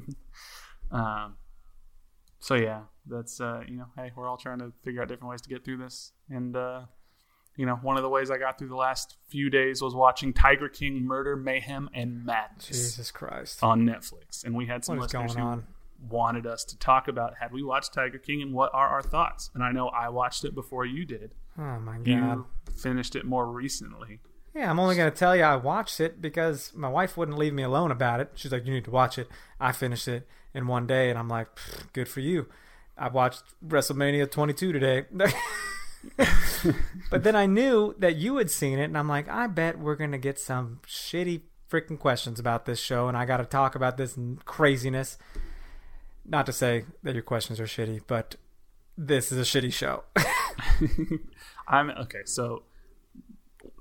Um, so yeah, that's uh, you know, hey, we're all trying to figure out different ways to get through this, and uh, you know, one of the ways I got through the last few days was watching Tiger King Murder, Mayhem, and Madness Jesus Christ. on Netflix, and we had some What is listeners who wanted us to talk about had we watched Tiger King and what are our thoughts. And I know I watched it before you did. Oh my god. You finished it more recently. Yeah, I'm only going to tell you I watched it because my wife wouldn't leave me alone about it. She's like, "You need to watch it." I finished it in one day, and I'm like, "Good for you." I watched WrestleMania 22 today. [laughs] but then I knew that you had seen it, and I'm like, "I bet we're going to get some shitty freaking questions about this show, and I got to talk about this craziness." Not to say that your questions are shitty, but this is a shitty show. [laughs] I'm okay. So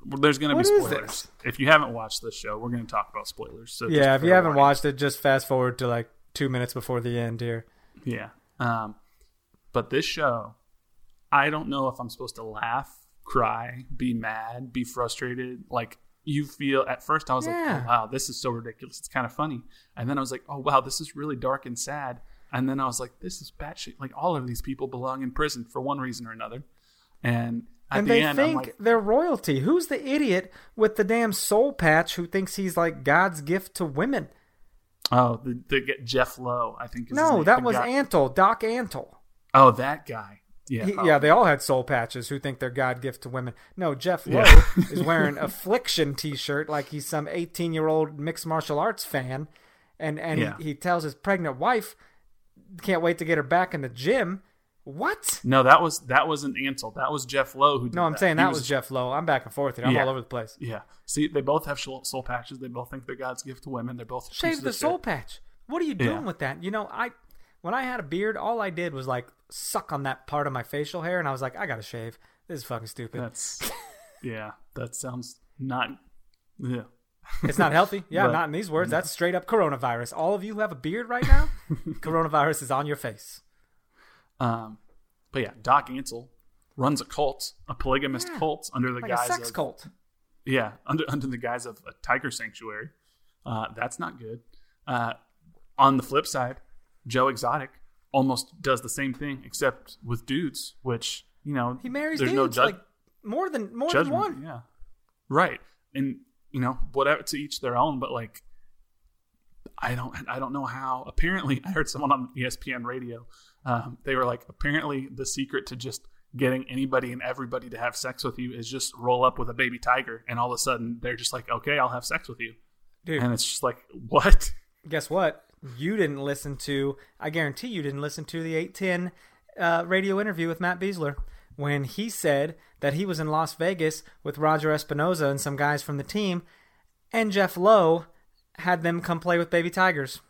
there's going to be spoilers. If you haven't watched this show, we're going to talk about spoilers. So yeah, if you haven't watched it, just fast forward to like two minutes before the end here. Yeah. Um, but this show, I don't know if I'm supposed to laugh, cry, be mad, be frustrated. Like you feel at first, I was Yeah. like, oh, wow, this is so ridiculous. It's kind of funny. And then I was like, oh, wow, this is really dark and sad. And then I was like, this is batshit. Like all of these people belong in prison for one reason or another. And at and the they end, think like, they're royalty. Who's the idiot with the damn soul patch who thinks he's like God's gift to women? oh, the, the Jeff Lowe, I think. Is No, that The was guy- Antle, Doc Antle. Oh, that guy. Yeah. He, oh. Yeah, they all had soul patches who think they're God gift to women. No, Jeff Lowe Yeah. [laughs] is wearing affliction T-shirt like he's some 18-year-old mixed martial arts fan, and and Yeah. he, he tells his pregnant wife, "Can't wait to get her back in the gym." What? No, that was that wasn't Ansel. That was Jeff Lowe who did No, I'm that. saying He that was, Jeff Lowe. I'm back and forth here. I'm Yeah. all over the place. Yeah. See, they both have soul, soul patches. They both think they're God's gift to women. They're both Shave the of shit. soul patch. What are you doing Yeah. with that? You know, I when I had a beard, all I did was like suck on that part of my facial hair, and I was like, I gotta shave. This is fucking stupid. That's [laughs] yeah. That sounds not. Yeah. It's not healthy. [laughs] Yeah, But- not in these words. That's straight up coronavirus. All of you who have a beard right now, [laughs] coronavirus is on your face. Um, but yeah, Doc Ansel runs a cult, a polygamist Yeah. cult under the Like a sex of cult. yeah, under under the guise of a tiger sanctuary. Uh, that's not good. Uh, on the flip side, Joe Exotic almost does the same thing except with dudes, which you know He marries there's dudes no judge- like more than more than one. Yeah, right. And you know, whatever to each their own. But like, I don't, I don't know how. Apparently, I heard someone on ESPN radio. Um, they were like, apparently, the secret to just getting anybody and everybody to have sex with you is just roll up with a baby tiger, and all of a sudden they're just like, okay, I'll have sex with you, Dude, and it's just like, what? guess what? You didn't listen to. I guarantee you didn't listen to the eight ten uh, radio interview with Matt Besler when he said that he was in Las Vegas with Roger Espinoza and some guys from the team, and Jeff Lowe had them come play with baby tigers.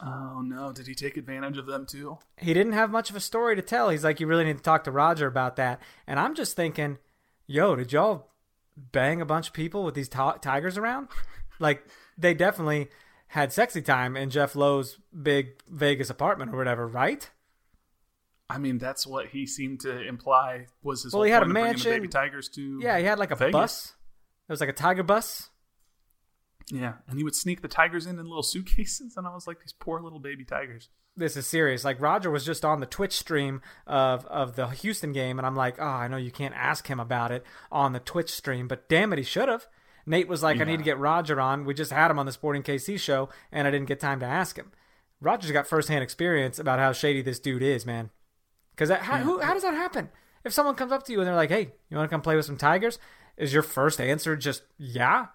Oh no! Did he take advantage of them too? He didn't have much of a story to tell. He's like, you really need to talk to Roger about that. And I'm just thinking, yo, did y'all bang a bunch of people with these t- tigers around? [laughs] like, they definitely had sexy time in Jeff Lowe's big Vegas apartment or whatever, right? I mean, that's what he seemed to imply was his. Well, whole he had a mansion. Baby tigers to Yeah, he had like a Vegas. bus. It was like a tiger bus. Yeah, and he would sneak the tigers in in little [laughs] suitcases, and I was like, these poor little baby tigers. this is serious. Like Roger was just on the Twitch stream of of the Houston game, and I'm like, oh, I know you can't ask him about it on the Twitch stream, but damn it, he should have. Nate was like, I need to get Roger on. We just had him on the Sporting KC show, and I didn't get time to ask him. Roger's got firsthand experience about how shady this dude is, man. Because how, who, how does that happen? If someone comes up to you and they're like, "Hey, you want to come play with some tigers?" Is your first answer just yeah,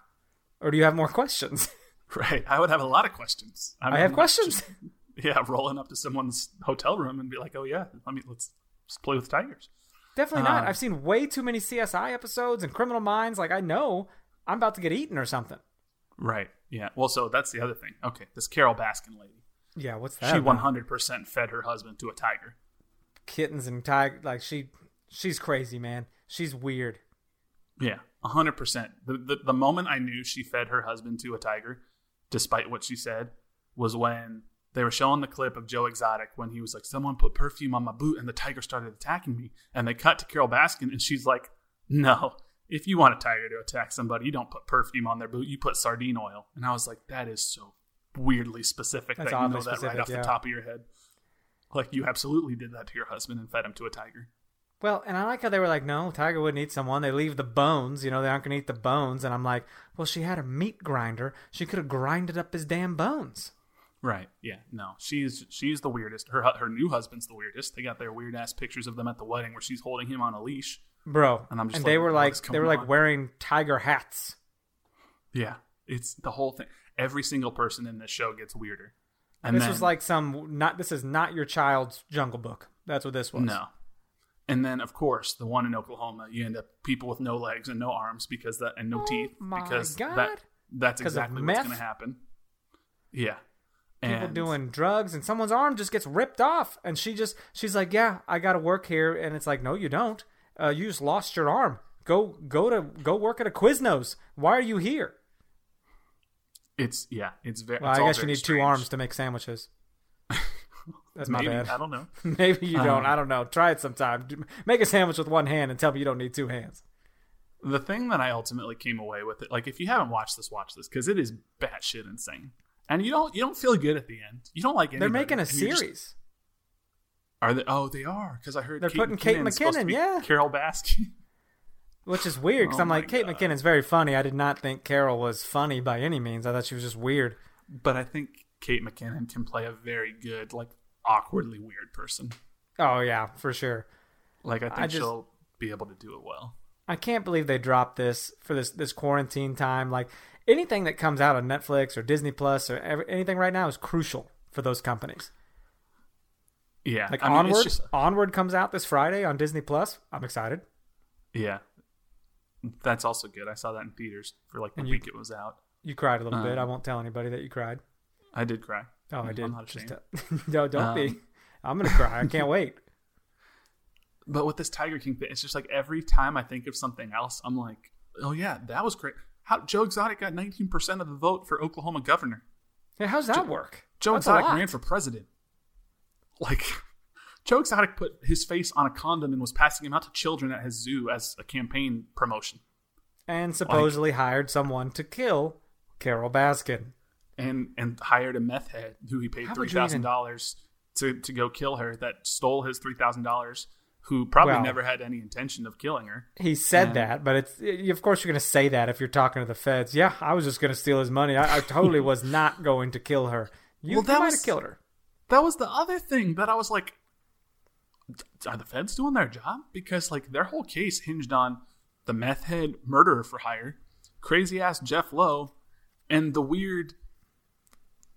or do you have more questions? [laughs] Right, I would have a lot of questions. I mean, have questions. just- yeah, rolling up to someone's hotel room and be like, oh yeah, let me let's just play with tigers. Definitely not. Um, I've seen way too many CSI episodes and Criminal Minds. Like I know I'm about to get eaten or something. Right. Yeah. Well, so that's the other thing. Okay, this Carole Baskin lady, Yeah, what's that? she about? one hundred percent fed her husband to a tiger. kittens and tiger. Like she, she's crazy, man. She's weird. Yeah, hundred percent. The, the moment I knew she fed her husband to a tiger, despite what she said, was when they were showing the clip of Joe Exotic when he was like, "Someone put perfume on my boot and the tiger started attacking me." And they cut to Carole Baskin and she's like, "No, if you want a tiger to attack somebody, you don't put perfume on their boot. You put sardine oil." And I was like, "That is so weirdly specific That's that you know that right off yeah. the top of your head." Like you absolutely did that to your husband and fed him to a tiger. Well, and I like how they were like, no, tiger wouldn't eat someone. They leave the bones. You know, they aren't going to eat the bones. And I'm like, well, she had a meat grinder. She could have grinded up his damn bones. Right. Yeah. No. She's she's the weirdest. Her her new husband's the weirdest. They got their weird ass pictures of them at the wedding where she's holding him on a leash. Bro, And I'm just they like, were like they were like on? wearing tiger hats. Yeah. It's the whole thing. Every single person in this show gets weirder. And this then, was like some not. This is not your child's Jungle Book. That's what this was. no. And then of course the one in Oklahoma, you end up people with no legs and no arms because that and no Oh teeth my because God. that that's 'Cause of exactly what's going to happen. Yeah. people and doing drugs and someone's arm just gets ripped off and she just she's like yeah i gotta work here. And it's like no you don't. Uh, you just lost your arm. Go go to go work at a quiznos. Why are you here? It's yeah, it's very well it's i guess you very need two arms to make sandwiches that's my bad I don't know. [laughs] maybe you don't Um, i don't know try it sometime make a sandwich with one hand and tell me you don't need two hands the thing that I ultimately came away with it, like if you haven't watched this, watch this because it is batshit insane, and you don't you don't feel good at the end. You don't like anything. they're making a you're just- series are they? Oh, they are because I heard They're putting Kate McKinnon's supposed to McKinnon, yeah. Carole Baskin. [laughs] which is weird because Oh i'm like kate God. mckinnon's very funny i did not think carol was funny by any means i thought she was just weird but I think Kate McKinnon can play a very good, like awkwardly weird person. oh yeah for sure Like I think I just- she'll be able to do it well. I can't believe they dropped this for this this quarantine time. Like anything that comes out on Netflix or Disney Plus or every, anything right now is crucial for those companies. Yeah, Like I mean, Onward, just- Onward comes out this Friday on Disney Plus. I'm excited. yeah, that's also good. I saw that in theaters for like the And you- week it was out. You cried a little bit. Um, I won't tell anybody that you cried. I did cry. Oh, I did. I'm not ashamed. tell- [laughs] no, don't be. Um, I'm gonna cry. I can't [laughs] wait. But with this Tiger King thing, it's just like every time I think of something else, I'm like, oh yeah, that was great. How Joe Exotic got 19% of the vote for Oklahoma governor. Hey, how's that work? Joe That's Exotic ran for president. Like, [laughs] Joe Exotic put his face on a condom and was passing him out to children at his zoo as a campaign promotion. and supposedly hired someone to kill Carole Baskin. And and hired a meth head who he paid How three thousand dollars to to go kill her. That stole his three thousand dollars. Who probably Well- never had any intention of killing her. He said Yeah. that, but it's of course you're going to say that if you're talking to the feds. Yeah, I was just going to steal his money. I, I totally was [laughs] not going to kill her. You, Well, you that might have killed her. That was the other thing that I was like, are the feds doing their job? Because like their whole case hinged on the meth head murderer for hire, crazy ass Jeff Lowe, and the weird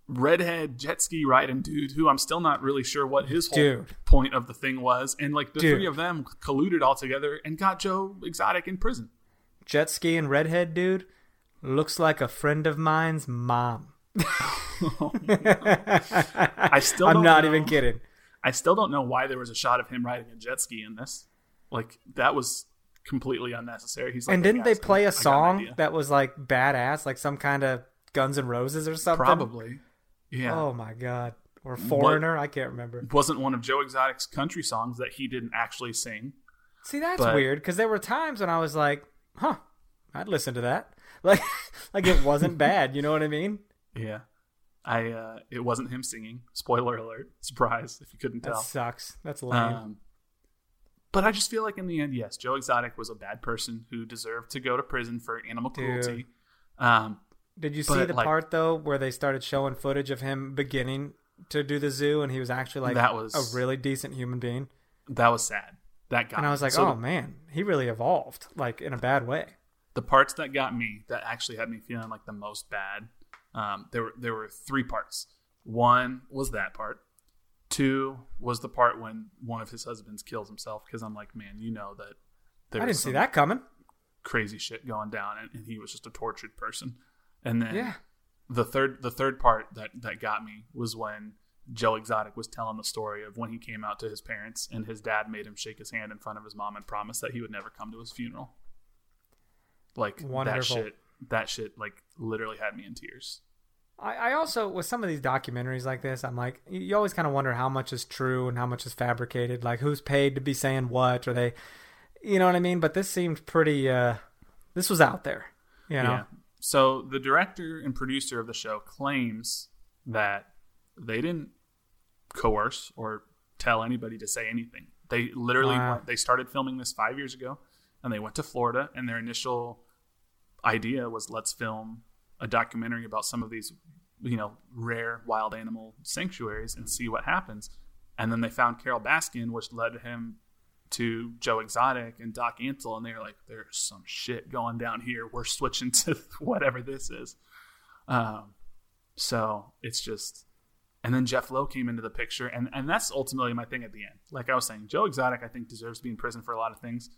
redhead jet ski riding dude who I'm still not really sure what his whole Dude. point of the thing was. And like the Dude. three of them colluded all together and got Joe Exotic in prison. Jet ski and redhead dude looks like a friend of mine's mom. [laughs] I still I'm don't know- even kidding. I still don't know why there was a shot of him riding a jet ski in this. Like that was completely unnecessary. He's like, and didn't they play a song that was like badass, like some kind of Guns and Roses or something? Probably. Yeah. Oh my god. Or Foreigner, I can't remember. Wasn't one of Joe Exotic's country songs that he didn't actually sing. See, that's But- weird because there were times when I was like, "Huh, I'd listen to that." [laughs] Like, like it wasn't bad. You know what I mean? Yeah. I uh it wasn't him singing. Spoiler alert. Surprise if you couldn't tell. That sucks. That's lame. Um, but I just feel like in the end, yes, Joe Exotic was a bad person who deserved to go to prison for animal cruelty. Um, Did you see the like- part though where they started showing footage of him beginning to do the zoo, and he was actually like That was- a really decent human being? that was sad. That got And I was like, So "Oh man, he really evolved, like in a bad way." the parts that got me that actually had me feeling like the most bad um, there were there were three parts one was that part two was the part when one of his husbands kills himself because i'm like man you know that there I didn't see that coming. crazy shit going down and, and he was just a tortured person and then Yeah. the third the third part that that got me was when Joe Exotic was telling the story of when he came out to his parents and his dad made him shake his hand in front of his mom and promise that he would never come to his funeral. Like that shit that shit like literally had me in tears. I, I also with some of these documentaries like this, I'm like, you, you always kind of wonder how much is true and how much is fabricated. Like who's paid to be saying what, or they, you know what I mean? But this seemed pretty. uh This was out there, you know. Yeah. So the director and producer of the show claims that they didn't coerce or tell anybody to say anything. They literally Wow. went, they started filming this five years ago, and they went to Florida, and their initial idea was let's film a documentary about some of these, you know, rare wild animal sanctuaries and see what happens. And then they found Carole Baskin, which led him to Joe Exotic and Doc Antle, and they're like, "There's some shit going down here. We're switching to [laughs] whatever this is." Um, so it's just, and then Jeff Lowe came into the picture, and and that's ultimately my thing at the end. Like I was saying, Joe Exotic, I think deserves to be in prison for a lot of things,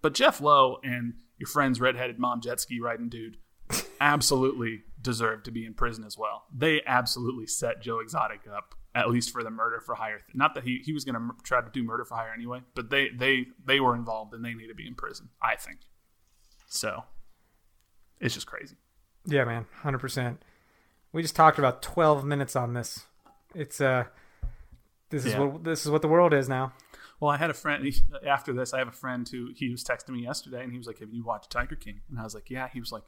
but Jeff Lowe and your friend's redheaded mom jet ski riding dude [laughs] absolutely deserve to be in prison as well. They absolutely set Joe Exotic up at least for the murder for hire. Th- Not that he, he was going to m- try to do murder for hire anyway, but they they they were involved and they need to be in prison. I think. So, it's just crazy. Yeah, man, hundred percent. We just talked about twelve minutes on this. It's uh, this is Yeah. what this is what the world is now. Well, I had a friend he, after this. I have a friend who he was texting me yesterday, and he was like, "Have you watched Tiger King?" And I was like, "Yeah." He was like,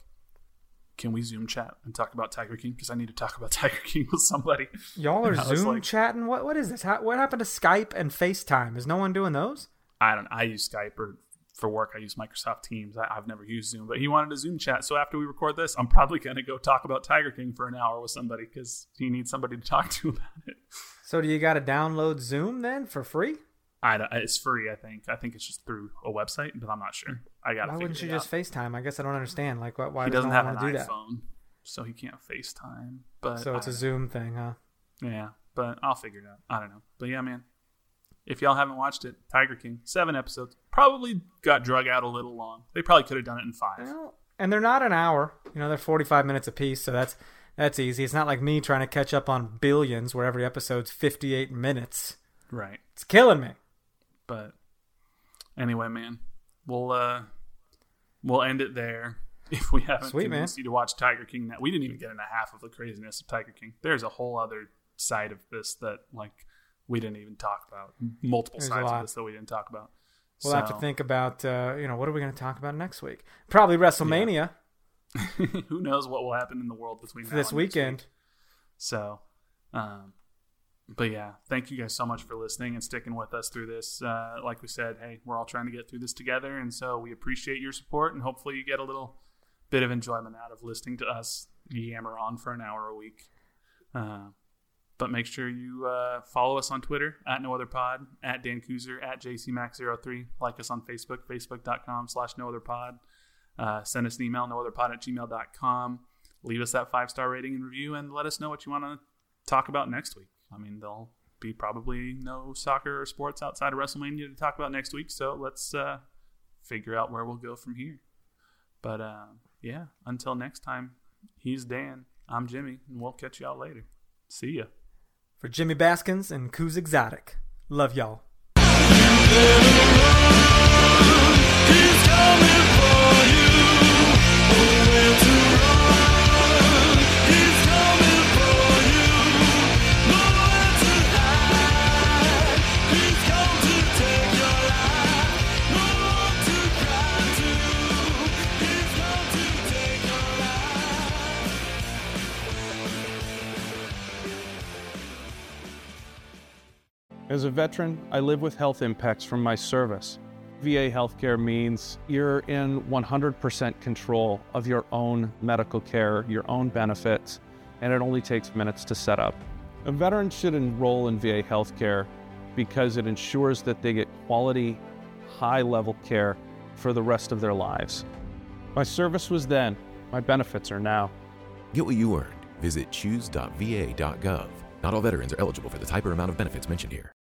"Can we Zoom chat and talk about Tiger King? Because I need to talk about [laughs] Tiger King with somebody." Y'all are And I was Zoom like- chatting. What what is this? How, what happened to Skype and FaceTime? Is no one doing those? I don't. I use Skype or for work. I use Microsoft Teams. I, I've never used Zoom, but he wanted a Zoom chat. So after we record this, I'm probably going to go talk about Tiger King for an hour with somebody because he needs somebody to talk to about it. So do you got to download Zoom then for free? I it's free. I think. I think it's just through a website, but I'm not sure. I got. Why wouldn't you just out. FaceTime? I guess I don't understand. Like, why, why He does doesn't no have an want to do that? iPhone, so he can't FaceTime. But So it's I a Zoom thing, huh? Yeah, but I'll figure it out. I don't know. But yeah, man. If y'all haven't watched it, Tiger King, seven episodes, probably got drug out a little long. They probably could have done it in five. Well, and they're not an hour. You know, they're 45 minutes apiece, so that's that's easy. It's not like me trying to catch up on billions where every episode's 58 minutes. Right. It's killing me. But anyway, man, we'll uh we'll end it there. [laughs] If we haven't Sweet, man. convinced you to watch Tiger King, that we didn't even get into half of the craziness of Tiger King. There's a whole other side of this that like we didn't even talk about. Multiple There's sides of this that we didn't talk about. We'll have to think about, uh, you know, what are we going to talk about next week? Probably WrestleMania [laughs] who knows what will happen in the world between now this weekend. week. So, um, but yeah, thank you guys so much for listening and sticking with us through this. Uh, like we said, hey, we're all trying to get through this together, and so we appreciate your support, and hopefully you get a little bit of enjoyment out of listening to us yammer on for an hour a week. Uh, but make sure you uh, follow us on Twitter at No Other Pod, at Dan Kuzer, at JCMax03. Like us on Facebook, facebook.com slash No Other Pod. Uh, send us an email, nootherpod at gmail.com. Leave us that five star rating and review, and let us know what you want to talk about next week. I mean, there'll be probably no soccer or sports outside of WrestleMania to talk about next week, so let's uh, figure out where we'll go from here. But uh, yeah, until next time, he's Dan. I'm Jimmy, and we'll catch y'all later. See ya. For Jimmy Baskins and Coos Exotic, love y'all. As a veteran, I live with health impacts from my service. VA healthcare means you're in 100% control of your own medical care, your own benefits, and it only takes minutes to set up. A veteran should enroll in VA healthcare because it ensures that they get quality, high level care for the rest of their lives. My service was then, my benefits are now. Get what you earned. Visit choose.va.gov. Not all veterans are eligible for the type or amount of benefits mentioned here.